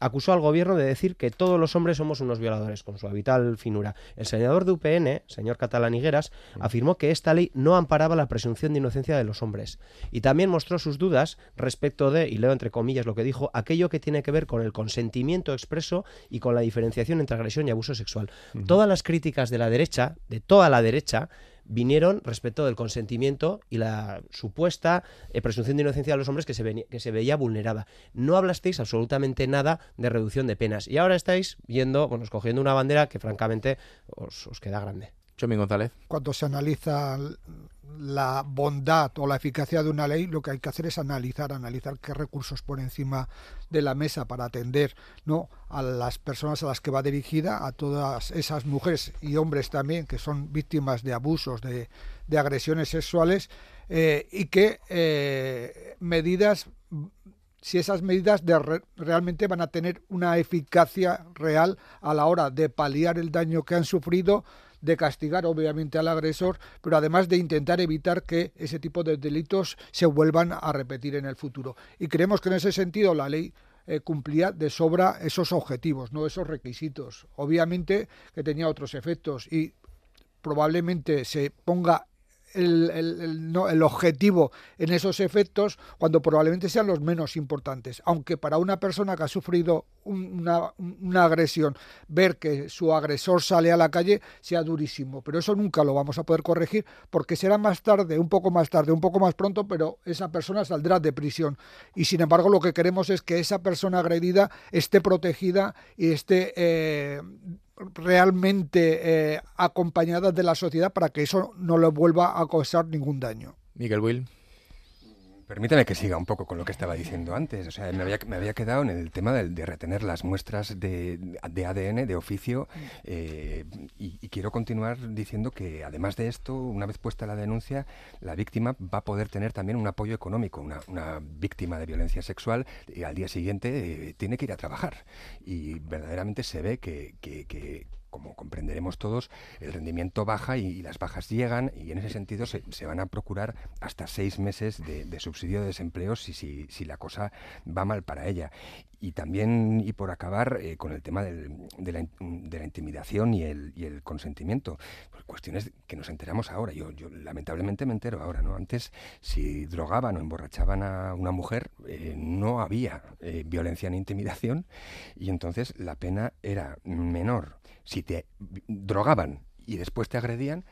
acusó al gobierno de decir que todos los hombres somos unos violadores, con su habitual finura. El senador de UPN, señor Catalán Higueras, afirmó que esta ley no amparaba la presunción de inocencia de los hombres. Y también mostró sus dudas respecto de, y leo entre comillas lo que dijo, aquello que tiene que ver con el consentimiento expreso y con la diferenciación entre agresión y abuso sexual. Todas las críticas de la derecha, de toda la derecha, vinieron respecto del consentimiento y la supuesta eh, presunción de inocencia de los hombres que se, que se veía vulnerada. No hablasteis absolutamente nada de reducción de penas y ahora estáis viendo, bueno, escogiendo una bandera que francamente os, os queda grande. Chomín González. Cuando se analiza la bondad o la eficacia de una ley, lo que hay que hacer es analizar, analizar qué recursos por encima de la mesa para atender ¿no? a las personas a las que va dirigida, a todas esas mujeres y hombres también que son víctimas de abusos, de, de agresiones sexuales, eh, y qué eh, medidas si esas medidas de realmente van a tener una eficacia real a la hora de paliar el daño que han sufrido, de castigar obviamente al agresor, pero además de intentar evitar que ese tipo de delitos se vuelvan a repetir en el futuro. Y creemos que en ese sentido la ley eh, cumplía de sobra esos objetivos, no esos requisitos. Obviamente que tenía otros efectos y probablemente se ponga el, el, no, el, objetivo en esos efectos cuando probablemente sean los menos importantes. Aunque para una persona que ha sufrido una, una, agresión, ver que su agresor sale a la calle sea durísimo. Pero eso nunca lo vamos a poder corregir porque será más tarde, un poco más tarde, un poco más pronto, pero esa persona saldrá de prisión. Y sin embargo lo que queremos es que esa persona agredida esté protegida y esté... Eh, realmente eh, acompañadas de la sociedad para que eso no le vuelva a causar ningún daño. Miguel Will. Permítame que siga un poco con lo que estaba diciendo antes. O sea, me había, me había quedado en el tema de, retener las muestras de, de ADN de oficio eh, y, quiero continuar diciendo que además de esto, una vez puesta la denuncia, la víctima va a poder tener también un apoyo económico. Una, una víctima de violencia sexual y al día siguiente eh, tiene que ir a trabajar y verdaderamente se ve que, que como comprenderemos todos, el rendimiento baja y, las bajas llegan y en ese sentido se, van a procurar hasta seis meses de, subsidio de desempleo si, si, la cosa va mal para ella. Y también, y por acabar, eh, con el tema de, la, intimidación y el, consentimiento. Pues cuestiones que nos enteramos ahora. Yo, yo lamentablemente me entero ahora, ¿no? Antes, si drogaban o emborrachaban a una mujer, eh, no había eh, violencia ni intimidación y entonces la pena era menor si te drogaban y después te agredían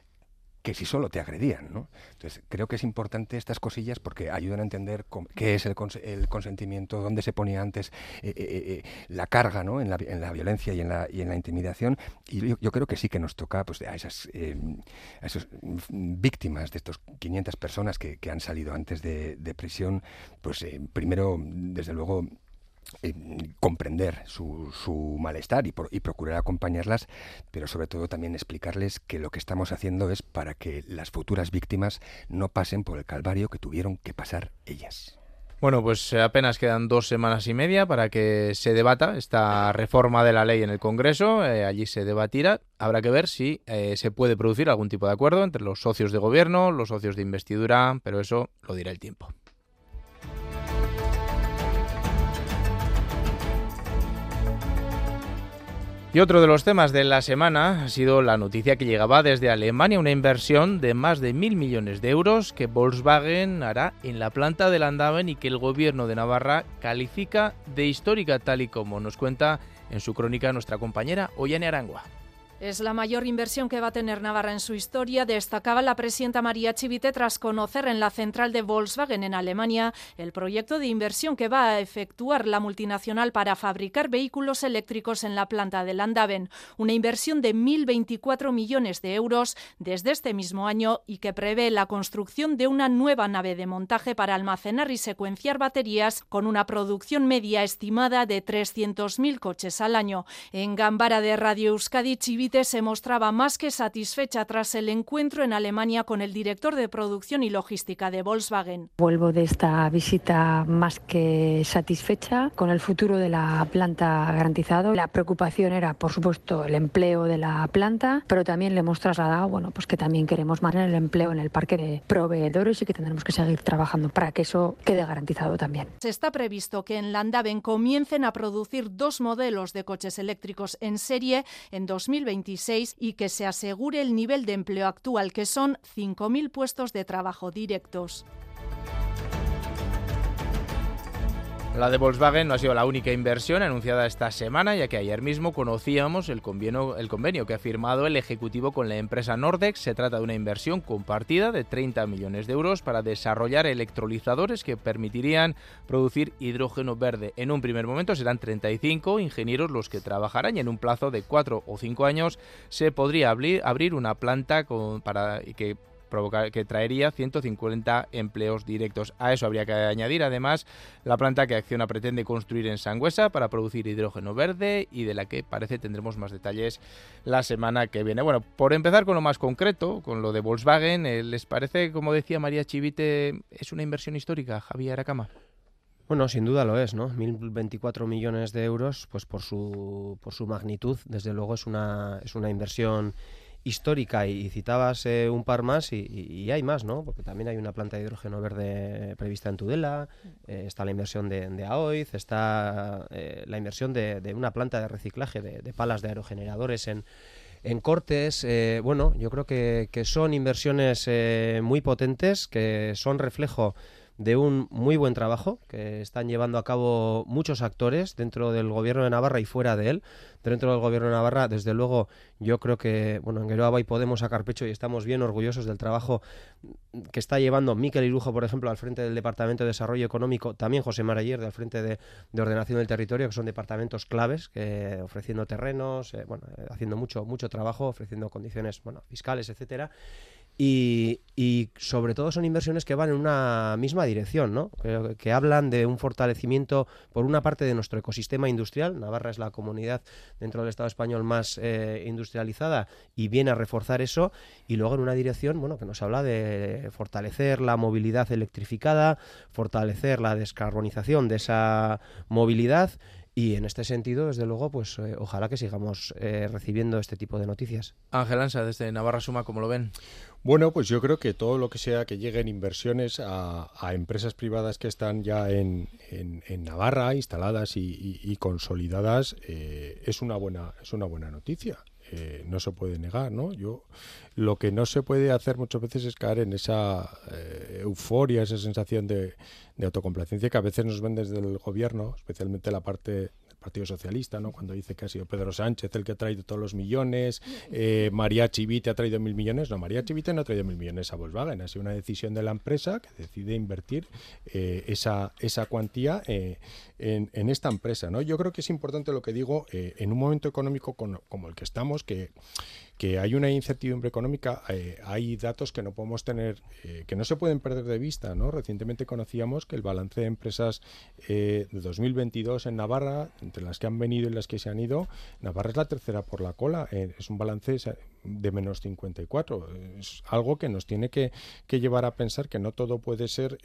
que si solo te agredían, ¿no? Entonces, creo que es importante estas cosillas porque ayudan a entender qué es el, consentimiento, dónde se ponía antes eh, eh, eh, la carga, ¿no? En la, en la, violencia y en la, y en la intimidación. Y yo, creo que sí que nos toca pues, a, esas, a esas víctimas de estos 500 personas que, que han salido antes de, de prisión, pues primero, desde luego, eh, comprender su, su malestar y, procurar acompañarlas, pero sobre todo también explicarles que lo que estamos haciendo es para que las futuras víctimas no pasen por el calvario que tuvieron que pasar ellas. Bueno, pues apenas quedan dos semanas y media para que se debata esta reforma de la ley en el Congreso. Eh, allí se debatirá. Habrá que ver si eh, se puede producir algún tipo de acuerdo entre los socios de gobierno, los socios de investidura, pero eso lo dirá el tiempo. Y otro de los temas de la semana ha sido la noticia que llegaba desde Alemania, una inversión de más de mil millones de euros que Volkswagen hará en la planta de Landaven y que el gobierno de Navarra califica de histórica, tal y como nos cuenta en su crónica nuestra compañera Ollane Arangua. Es la mayor inversión que va a tener Navarra en su historia, destacaba la presidenta María Chivite tras conocer en la central de Volkswagen en Alemania el proyecto de inversión que va a efectuar la multinacional para fabricar vehículos eléctricos en la planta de Landaven, una inversión de 1.024 millones de euros desde este mismo año y que prevé la construcción de una nueva nave de montaje para almacenar y secuenciar baterías con una producción media estimada de 300.000 coches al año. En Gambara de Radio Euskadi, Chivite se mostraba más que satisfecha tras el encuentro en Alemania con el director de producción y logística de Volkswagen. Vuelvo de esta visita más que satisfecha con el futuro de la planta garantizado. La preocupación era, por supuesto, el empleo de la planta, pero también le hemos trasladado, bueno, pues que también queremos mantener el empleo en el parque de proveedores y que tendremos que seguir trabajando para que eso quede garantizado también. Se está previsto que en Landaven comiencen a producir dos modelos de coches eléctricos en serie en 2020 y que se asegure el nivel de empleo actual, que son 5.000 puestos de trabajo directos. La de Volkswagen no ha sido la única inversión anunciada esta semana, ya que ayer mismo conocíamos el convenio, el convenio que ha firmado el Ejecutivo con la empresa Nordex. Se trata de una inversión compartida de 30 millones de euros para desarrollar electrolizadores que permitirían producir hidrógeno verde. En un primer momento serán 35 ingenieros los que trabajarán y en un plazo de 4 o 5 años se podría abrir, abrir una planta con, para que que traería 150 empleos directos. A eso habría que añadir además la planta que Acciona pretende construir en Sangüesa para producir hidrógeno verde y de la que parece tendremos más detalles la semana que viene. Bueno, por empezar con lo más concreto, con lo de Volkswagen, eh, ¿les parece, como decía María Chivite, es una inversión histórica, Javier Aracama? Bueno, sin duda lo es, ¿no? 1.024 millones de euros, pues por su, por su magnitud, desde luego es una, es una inversión y, citabas eh, un par más y, hay más, ¿no? Porque también hay una planta de hidrógeno verde prevista en Tudela, eh, está la inversión de, de AOIZ, está eh, la inversión de, una planta de reciclaje de, palas de aerogeneradores en, en Cortes. bueno, yo creo que, que son inversiones muy potentes, que son reflejo de un muy buen trabajo que están llevando a cabo muchos actores dentro del gobierno de Navarra y fuera de él. Dentro del gobierno de Navarra, desde luego, yo creo que bueno, en Geroaba y podemos sacar pecho y estamos bien orgullosos del trabajo que está llevando Miquel Irujo, por ejemplo, al frente del Departamento de Desarrollo Económico, también José Marayer, al frente de, Ordenación del Territorio, que son departamentos claves, que, ofreciendo terrenos, eh, bueno, eh, haciendo mucho, mucho trabajo, ofreciendo condiciones bueno, fiscales, etcétera. Y, sobre todo son inversiones que van en una misma dirección, ¿no? que, hablan de un fortalecimiento, por una parte, de nuestro ecosistema industrial. Navarra es la comunidad dentro del Estado español más eh, industrializada y viene a reforzar eso. Y luego en una dirección bueno, que nos habla de fortalecer la movilidad electrificada, fortalecer la descarbonización de esa movilidad y en este sentido, desde luego, pues eh, ojalá que sigamos eh, recibiendo este tipo de noticias. Ángel Ansa, desde Navarra Suma, ¿cómo lo ven? Bueno, pues yo creo que todo lo que sea que lleguen inversiones a, empresas privadas que están ya en, en, Navarra, instaladas y, consolidadas, eh, es una buena es una buena noticia. no se puede negar, ¿no? Yo lo que no se puede hacer muchas veces es caer en esa euforia, esa sensación de, de autocomplacencia que a veces nos ven desde el gobierno, especialmente la parte Partido Socialista, ¿no? cuando dice que ha sido Pedro Sánchez el que ha traído todos los millones, eh, María Chivite ha traído mil millones. No, María Chivite no ha traído mil millones a Volkswagen, ha sido una decisión de la empresa que decide invertir eh, esa, esa cuantía eh, en, en, esta empresa. ¿no? Yo creo que es importante lo que digo en un momento económico como el que estamos, que que hay una incertidumbre económica, eh, hay datos que no podemos tener, eh, que no se pueden perder de vista. ¿no? Recientemente conocíamos que el balance de empresas eh, de 2022 en Navarra, entre las que han venido y las que se han ido, Navarra es la tercera por la cola. es un balance de menos 54. Es algo que nos tiene que, llevar a pensar que no todo puede ser,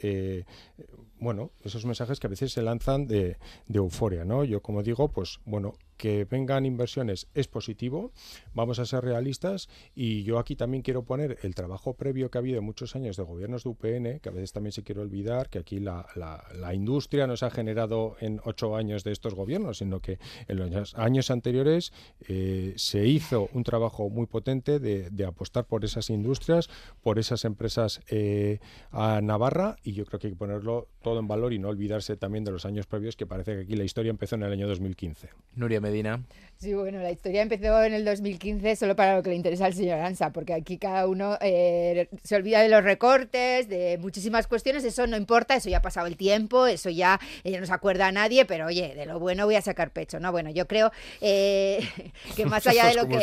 bueno, esos mensajes que a veces se lanzan de, euforia. ¿no? Yo, como digo, pues bueno, que vengan inversiones es positivo, vamos a ser realistas y yo aquí también quiero poner el trabajo previo que ha habido muchos años de gobiernos de UPN, que a veces también se quiere olvidar que aquí la, la, industria no se ha generado en ocho años de estos gobiernos, sino que en los años anteriores eh, se hizo un trabajo muy potente de, de, apostar por esas industrias, por esas empresas eh, a Navarra y yo creo que hay que ponerlo todo en valor y no olvidarse también de los años previos, que parece que aquí la historia empezó en el año 2015. Nuria Medina. Sí, bueno, la historia empezó en el 2015 solo para lo que le interesa al señor Ansa, porque aquí cada uno eh, se olvida de los recortes, de muchísimas cuestiones, eso no importa, eso ya ha pasado el tiempo, eso ya, no se acuerda a nadie, pero oye, de lo bueno voy a sacar pecho, ¿no? Bueno, yo creo eh, que más allá de lo que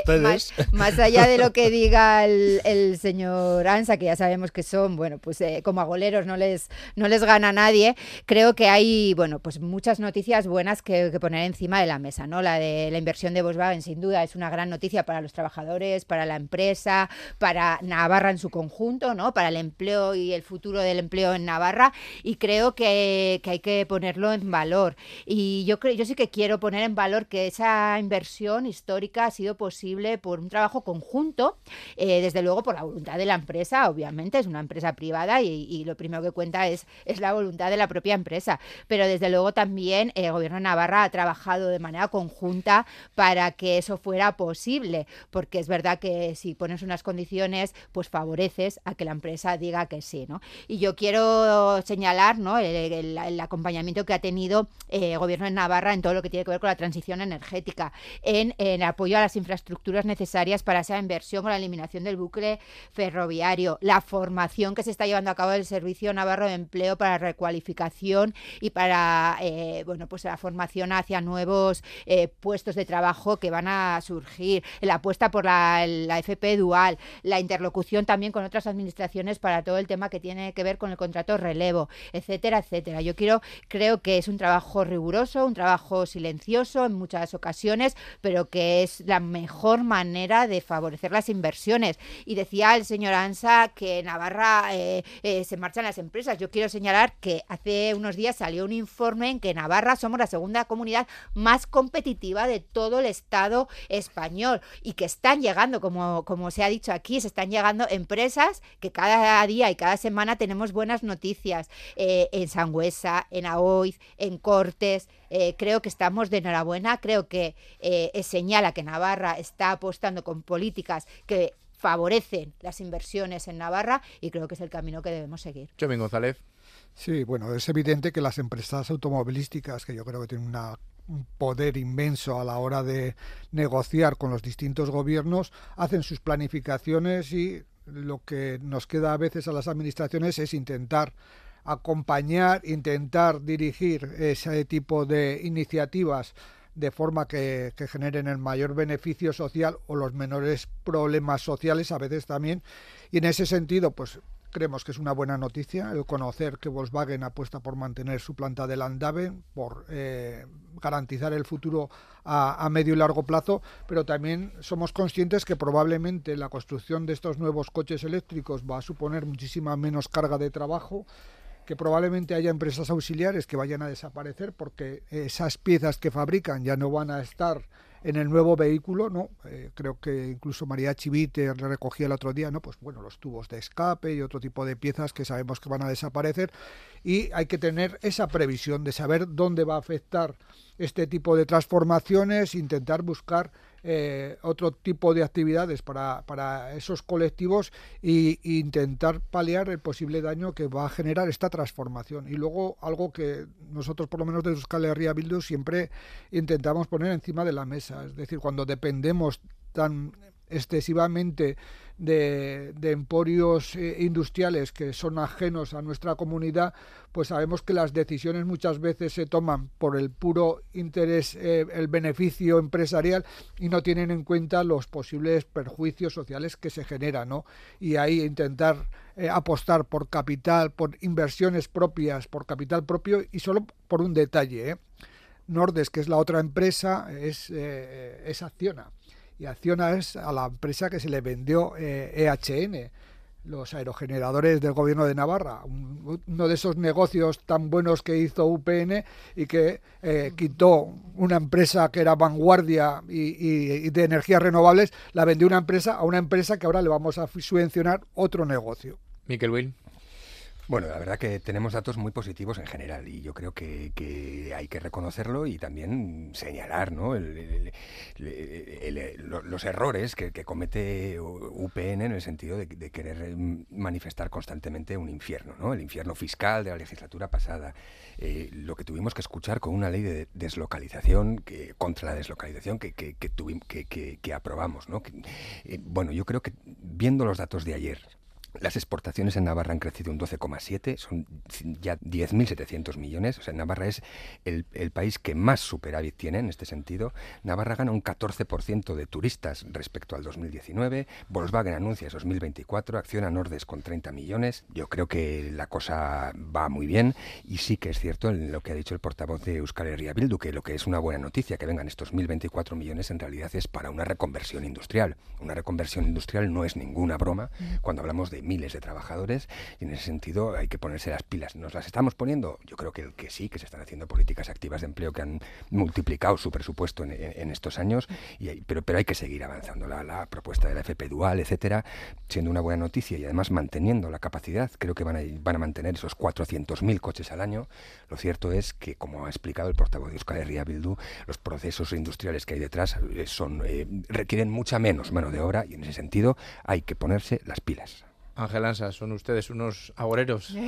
más, allá de lo que diga el, señor Ansa, que ya sabemos que son, bueno, pues eh, como agoleros no les, no les gana nadie, creo que hay, bueno, pues muchas noticias buenas que, que poner encima de la mesa, ¿no? La de la inversión de Volkswagen sin duda es una gran noticia para los trabajadores, para la empresa, para Navarra en su conjunto, ¿no? Para el empleo y el futuro del empleo en Navarra y creo que, hay que ponerlo en valor. Y yo creo, yo sí que quiero poner en valor que esa inversión histórica ha sido posible por un trabajo conjunto conjunto, eh, desde luego por la voluntad de la empresa, obviamente, es una empresa privada y, lo primero que cuenta es, es la voluntad de la propia empresa, pero desde luego también el gobierno de Navarra ha trabajado de manera conjunta para que eso fuera posible, porque es verdad que si pones unas condiciones, pues favoreces a que la empresa diga que sí, ¿no? Y yo quiero señalar, ¿no? El, acompañamiento que ha tenido eh, el gobierno de Navarra en todo lo que tiene que ver con la transición energética, en, en apoyo a las infraestructuras necesarias para inversión con la eliminación del bucle ferroviario, la formación que se está llevando a cabo del Servicio Navarro de Empleo para recualificación y para eh, bueno pues la formación hacia nuevos eh, puestos de trabajo que van a surgir, la apuesta por la, la FP dual, la interlocución también con otras administraciones para todo el tema que tiene que ver con el contrato relevo, etcétera, etcétera. Yo quiero, creo que es un trabajo riguroso, un trabajo silencioso en muchas ocasiones, pero que es la mejor manera de favorecer las inversiones. Y decía el señor Ansa que Navarra eh, eh, se marchan las empresas. Yo quiero señalar que hace unos días salió un informe en que Navarra somos la segunda comunidad más competitiva de todo el Estado español y que están llegando, como, como se ha dicho aquí, se están llegando empresas que cada día y cada semana tenemos buenas noticias eh, en Sangüesa, en Aoiz, en Cortes. Eh, creo que estamos de enhorabuena, creo que eh, señala que Navarra está apostando con políticas que favorecen las inversiones en Navarra y creo que es el camino que debemos seguir. Chomín González. Sí, bueno, es evidente que las empresas automovilísticas, que yo creo que tienen un poder inmenso a la hora de negociar con los distintos gobiernos, hacen sus planificaciones y lo que nos queda a veces a las administraciones es intentar acompañar, intentar dirigir ese tipo de iniciativas de forma que, generen el mayor beneficio social o los menores problemas sociales a veces también. Y en ese sentido, pues Creemos que es una buena noticia el conocer que Volkswagen apuesta por mantener su planta de Landave, por eh, garantizar el futuro a, medio y largo plazo, pero también somos conscientes que probablemente la construcción de estos nuevos coches eléctricos va a suponer muchísima menos carga de trabajo que probablemente haya empresas auxiliares que vayan a desaparecer porque esas piezas que fabrican ya no van a estar en el nuevo vehículo, ¿no? Eh, creo que incluso María Chivite recogía el otro día, ¿no? Pues bueno, los tubos de escape y otro tipo de piezas que sabemos que van a desaparecer y hay que tener esa previsión de saber dónde va a afectar este tipo de transformaciones, intentar buscar eh, otro tipo de actividades para, para esos colectivos e intentar paliar el posible daño que va a generar esta transformación. Y luego algo que nosotros, por lo menos de Euskal Herria Bildu, siempre intentamos poner encima de la mesa. Es decir, cuando dependemos tan excesivamente de, emporios eh, industriales que son ajenos a nuestra comunidad, pues sabemos que las decisiones muchas veces se toman por el puro interés, eh, el beneficio empresarial y no tienen en cuenta los posibles perjuicios sociales que se generan, ¿no? Y ahí intentar eh, apostar por capital, por inversiones propias, por capital propio y solo por un detalle, Nordes, que es la otra empresa, es, es Acciona y Acciona es a la empresa que se le vendió EHN, e los aerogeneradores del gobierno de Navarra, uno de esos negocios tan buenos que hizo UPN y que eh, quitó una empresa que era vanguardia y, de energías renovables, la vendió una empresa a una empresa que ahora le vamos a subvencionar otro negocio. Miquel Will. Bueno, la verdad que tenemos datos muy positivos en general y yo creo que, hay que reconocerlo y también señalar ¿no? los errores que, comete UPN en el sentido de, querer manifestar constantemente un infierno, ¿no? el infierno fiscal de la legislatura pasada, eh, lo que tuvimos que escuchar con una ley de deslocalización, que, contra la deslocalización que, que, que aprobamos. ¿no? Eh, bueno, yo creo que viendo los datos de ayer, las exportaciones en Navarra han crecido un 12,7, son ya 10.700 millones. O sea, Navarra es el, país que más superávit tiene en este sentido. Navarra gana un 14% de turistas respecto al 2019. Volkswagen anuncia 2024, acciona Nordes con 30 millones. Yo creo que la cosa va muy bien y sí que es cierto lo que ha dicho el portavoz de Euskal Herria Bildu, que lo que es una buena noticia que vengan estos 1.024 millones en realidad es para una reconversión industrial. Una reconversión industrial no es ninguna broma cuando hablamos de miles de trabajadores y en ese sentido hay que ponerse las pilas. ¿Nos las estamos poniendo? Yo creo que, que sí, que se están haciendo políticas activas de empleo que han multiplicado su presupuesto en, estos años, y pero, pero hay que seguir avanzando. La, la propuesta de la FP Dual, etcétera, siendo una buena noticia y además manteniendo la capacidad, creo que van a, van a mantener esos 400.000 coches al año. Lo cierto es que, como ha explicado el portavoz de Euskal Herria Bildu, los procesos industriales que hay detrás eh, son, eh, requieren mucha menos mano de obra y en ese sentido hay que ponerse las pilas. Ángel Ansa, son ustedes unos agoreros.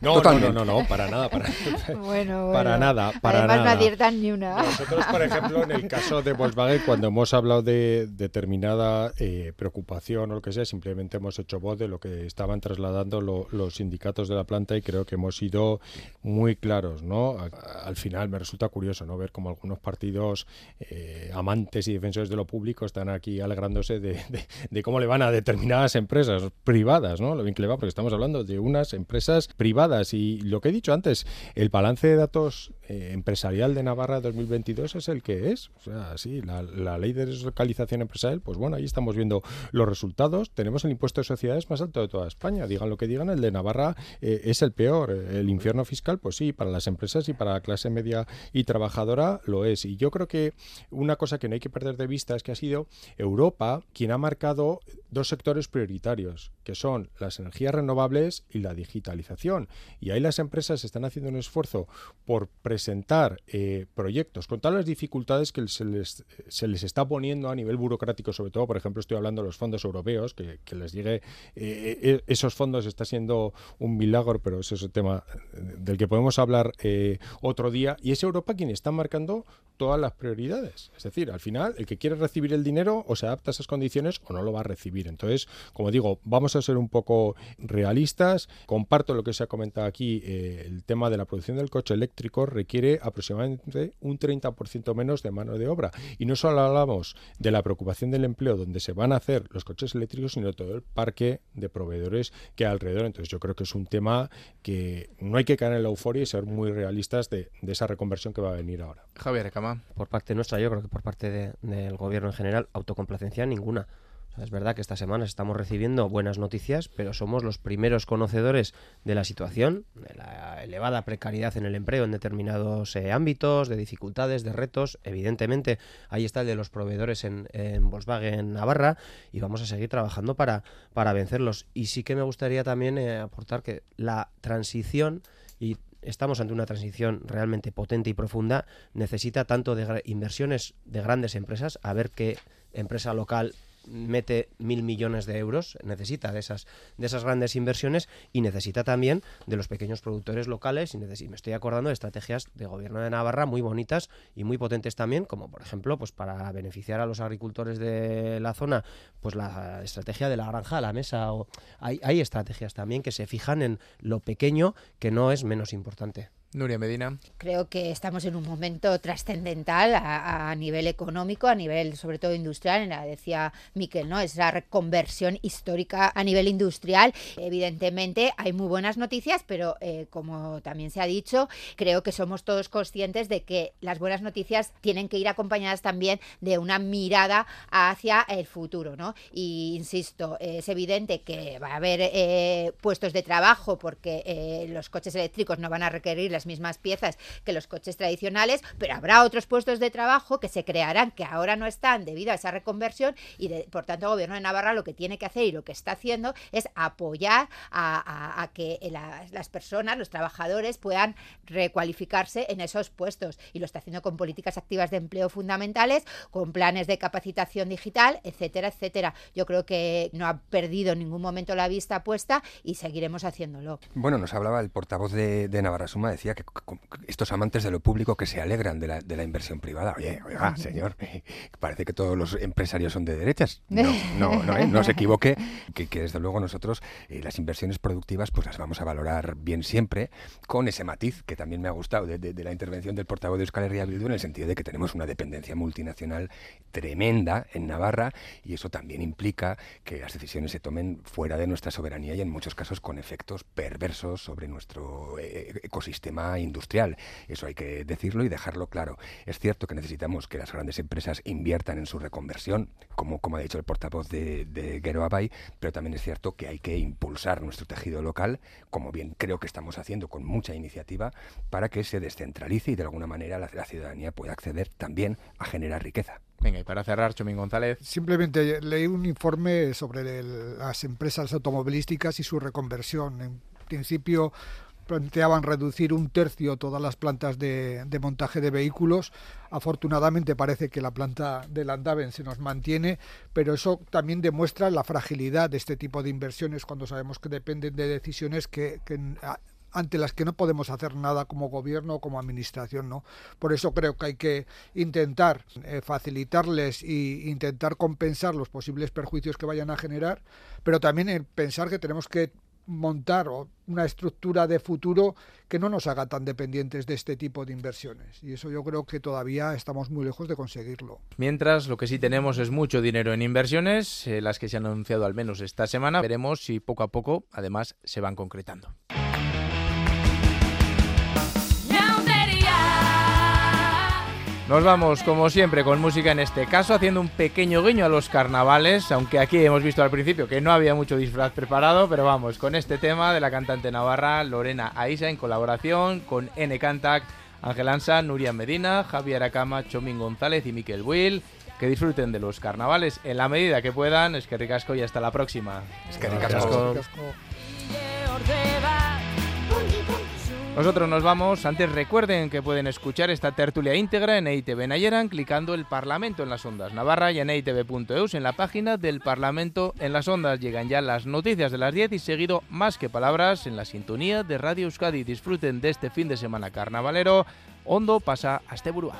No, no, no, no, para nada, para, bueno, para nada, para Además nada. no aciertan ni una. Nosotros, por ejemplo, en el caso de Volkswagen, cuando hemos hablado de determinada eh, preocupación o lo que sea, simplemente hemos hecho voz de lo que estaban trasladando los sindicatos de la planta y creo que hemos sido muy claros, ¿no? al final me resulta curioso, ¿no? Ver cómo algunos partidos eh, amantes y defensores de lo público están aquí alegrándose de, de cómo le van a determinadas empresas privadas Lo bien que le va, porque estamos hablando de unas empresas privadas. Y lo que he dicho antes, el balance de datos eh, empresarial de Navarra 2022 es el que es. O sea, sí, la, ley de deslocalización empresarial, pues bueno, ahí estamos viendo los resultados. Tenemos el impuesto de sociedades más alto de toda España. Digan lo que digan, el de Navarra eh, es el peor. El infierno fiscal, pues sí, para las empresas y para la clase media y trabajadora lo es. Y yo creo que una cosa que no hay que perder de vista es que ha sido Europa quien ha marcado dos sectores prioritarios, que son las energías renovables y la digitalización. Y ahí las empresas están haciendo un esfuerzo por presentar eh, proyectos con todas las dificultades que se les, se les está poniendo a nivel burocrático, sobre todo, por ejemplo, estoy hablando de los fondos europeos, que, les llegue eh, eh, esos fondos está siendo un milagro, pero ese es el tema del que podemos hablar otro día. Y es Europa quien está marcando todas las prioridades. Es decir, al final, el que quiere recibir el dinero o se adapta a esas condiciones o no lo va a recibir. Entonces, como digo, vamos a ser un poco realistas. Comparto lo que se ha comentado aquí, eh, el tema de la producción del coche eléctrico requiere aproximadamente un 30% menos de mano de obra. Y no solo hablamos de la preocupación del empleo donde se van a hacer los coches eléctricos, sino todo el parque de proveedores que hay alrededor. Entonces yo creo que es un tema que no hay que caer en la euforia y ser muy realistas de, esa reconversión que va a venir ahora. Javier Cama. Por parte nuestra, yo creo que por parte del gobierno en general, autocomplacencia ninguna es verdad que esta semana estamos recibiendo buenas noticias, pero somos los primeros conocedores de la situación, de la elevada precariedad en el empleo en determinados eh, ámbitos, de dificultades, de retos. Evidentemente, ahí está el de los proveedores en, Volkswagen Navarra y vamos a seguir trabajando para, para vencerlos. Y sí que me gustaría también eh, aportar que la transición y estamos ante una transición realmente potente y profunda, necesita tanto de inversiones de grandes empresas, a ver qué empresa local mete mil millones de euros, necesita de esas, de esas grandes inversiones y necesita también de los pequeños productores locales. Y me estoy acordando de estrategias de gobierno de Navarra muy bonitas y muy potentes también, como por ejemplo, pues para beneficiar a los agricultores de la zona, pues la estrategia de la granja a la mesa. O hay, hay estrategias también que se fijan en lo pequeño que no es menos importante. Nuria Medina. Creo que estamos en un momento trascendental a, nivel económico, a nivel sobre todo industrial, la decía Miquel, ¿no? Es la reconversión histórica a nivel industrial. Evidentemente hay muy buenas noticias, pero eh, como también se ha dicho, creo que somos todos conscientes de que las buenas noticias tienen que ir acompañadas también de una mirada hacia el futuro, ¿no? Y insisto, es evidente que va a haber eh, puestos de trabajo porque eh, los coches eléctricos no van a requerir mismas piezas que los coches tradicionales, pero habrá otros puestos de trabajo que se crearán que ahora no están debido a esa reconversión y por tanto el gobierno de Navarra lo que tiene que hacer y lo que está haciendo es apoyar a, que las personas, los trabajadores puedan recualificarse en esos puestos y lo está haciendo con políticas activas de empleo fundamentales, con planes de capacitación digital, etcétera, etcétera. Yo creo que no ha perdido en ningún momento la vista puesta y seguiremos haciéndolo. Bueno, nos hablaba el portavoz de, de Navarra Suma, decía que estos amantes de lo público que se alegran de la, de la inversión privada. Oye, oiga, señor, parece que todos los empresarios son de derechas. No, no, no, ¿eh? no se equivoque, que, que, desde luego nosotros eh, las inversiones productivas pues las vamos a valorar bien siempre, con ese matiz que también me ha gustado de, de, la intervención del portavoz de Euskal Herria Bildu, en el sentido de que tenemos una dependencia multinacional tremenda en Navarra y eso también implica que las decisiones se tomen fuera de nuestra soberanía y en muchos casos con efectos perversos sobre nuestro eh, ecosistema sistema industrial. Eso hay que decirlo y dejarlo claro. Es cierto que necesitamos que las grandes empresas inviertan en su reconversión, como, como ha dicho el portavoz de, de Gero Abay, pero también es cierto que hay que impulsar nuestro tejido local, como bien creo que estamos haciendo con mucha iniciativa, para que se descentralice y de alguna manera la, la ciudadanía pueda acceder también a generar riqueza. Venga, y para cerrar, Chomín González. Simplemente leí un informe sobre el, las empresas automovilísticas y su reconversión. En principio planteaban reducir un tercio todas las plantas de, montaje de vehículos. Afortunadamente parece que la planta de Landaven se nos mantiene, pero eso también demuestra la fragilidad de este tipo de inversiones cuando sabemos que dependen de decisiones que, ante las que no podemos hacer nada como gobierno o como administración, ¿no? Por eso creo que hay que intentar eh, facilitarles e intentar compensar los posibles perjuicios que vayan a generar, pero también pensar que tenemos que montar una estructura de futuro que no nos haga tan dependientes de este tipo de inversiones. Y eso yo creo que todavía estamos muy lejos de conseguirlo. Mientras, lo que sí tenemos es mucho dinero en inversiones, eh, las que se han anunciado al menos esta semana. Veremos si poco a poco, además, se van concretando. Nos vamos, como siempre, con música en este caso, haciendo un pequeño guiño a los carnavales, aunque aquí hemos visto al principio que no había mucho disfraz preparado, pero vamos, con este tema de la cantante navarra Lorena Aisa en colaboración con N Cantac, Ángel Ansa, Nuria Medina, Javier Acama, Chomín González y Miquel Will. Que disfruten de los carnavales en la medida que puedan. Es que ricasco y hasta la próxima. Es que ricasco. Nosotros nos vamos. Antes recuerden que pueden escuchar esta tertulia íntegra en EITV Nayeran clicando el Parlamento en las Ondas Navarra y en eitv.eus en la página del Parlamento en las Ondas. Llegan ya las noticias de las 10 y seguido más que palabras en la sintonía de Radio Euskadi. Disfruten de este fin de semana carnavalero. Hondo pasa a burúa.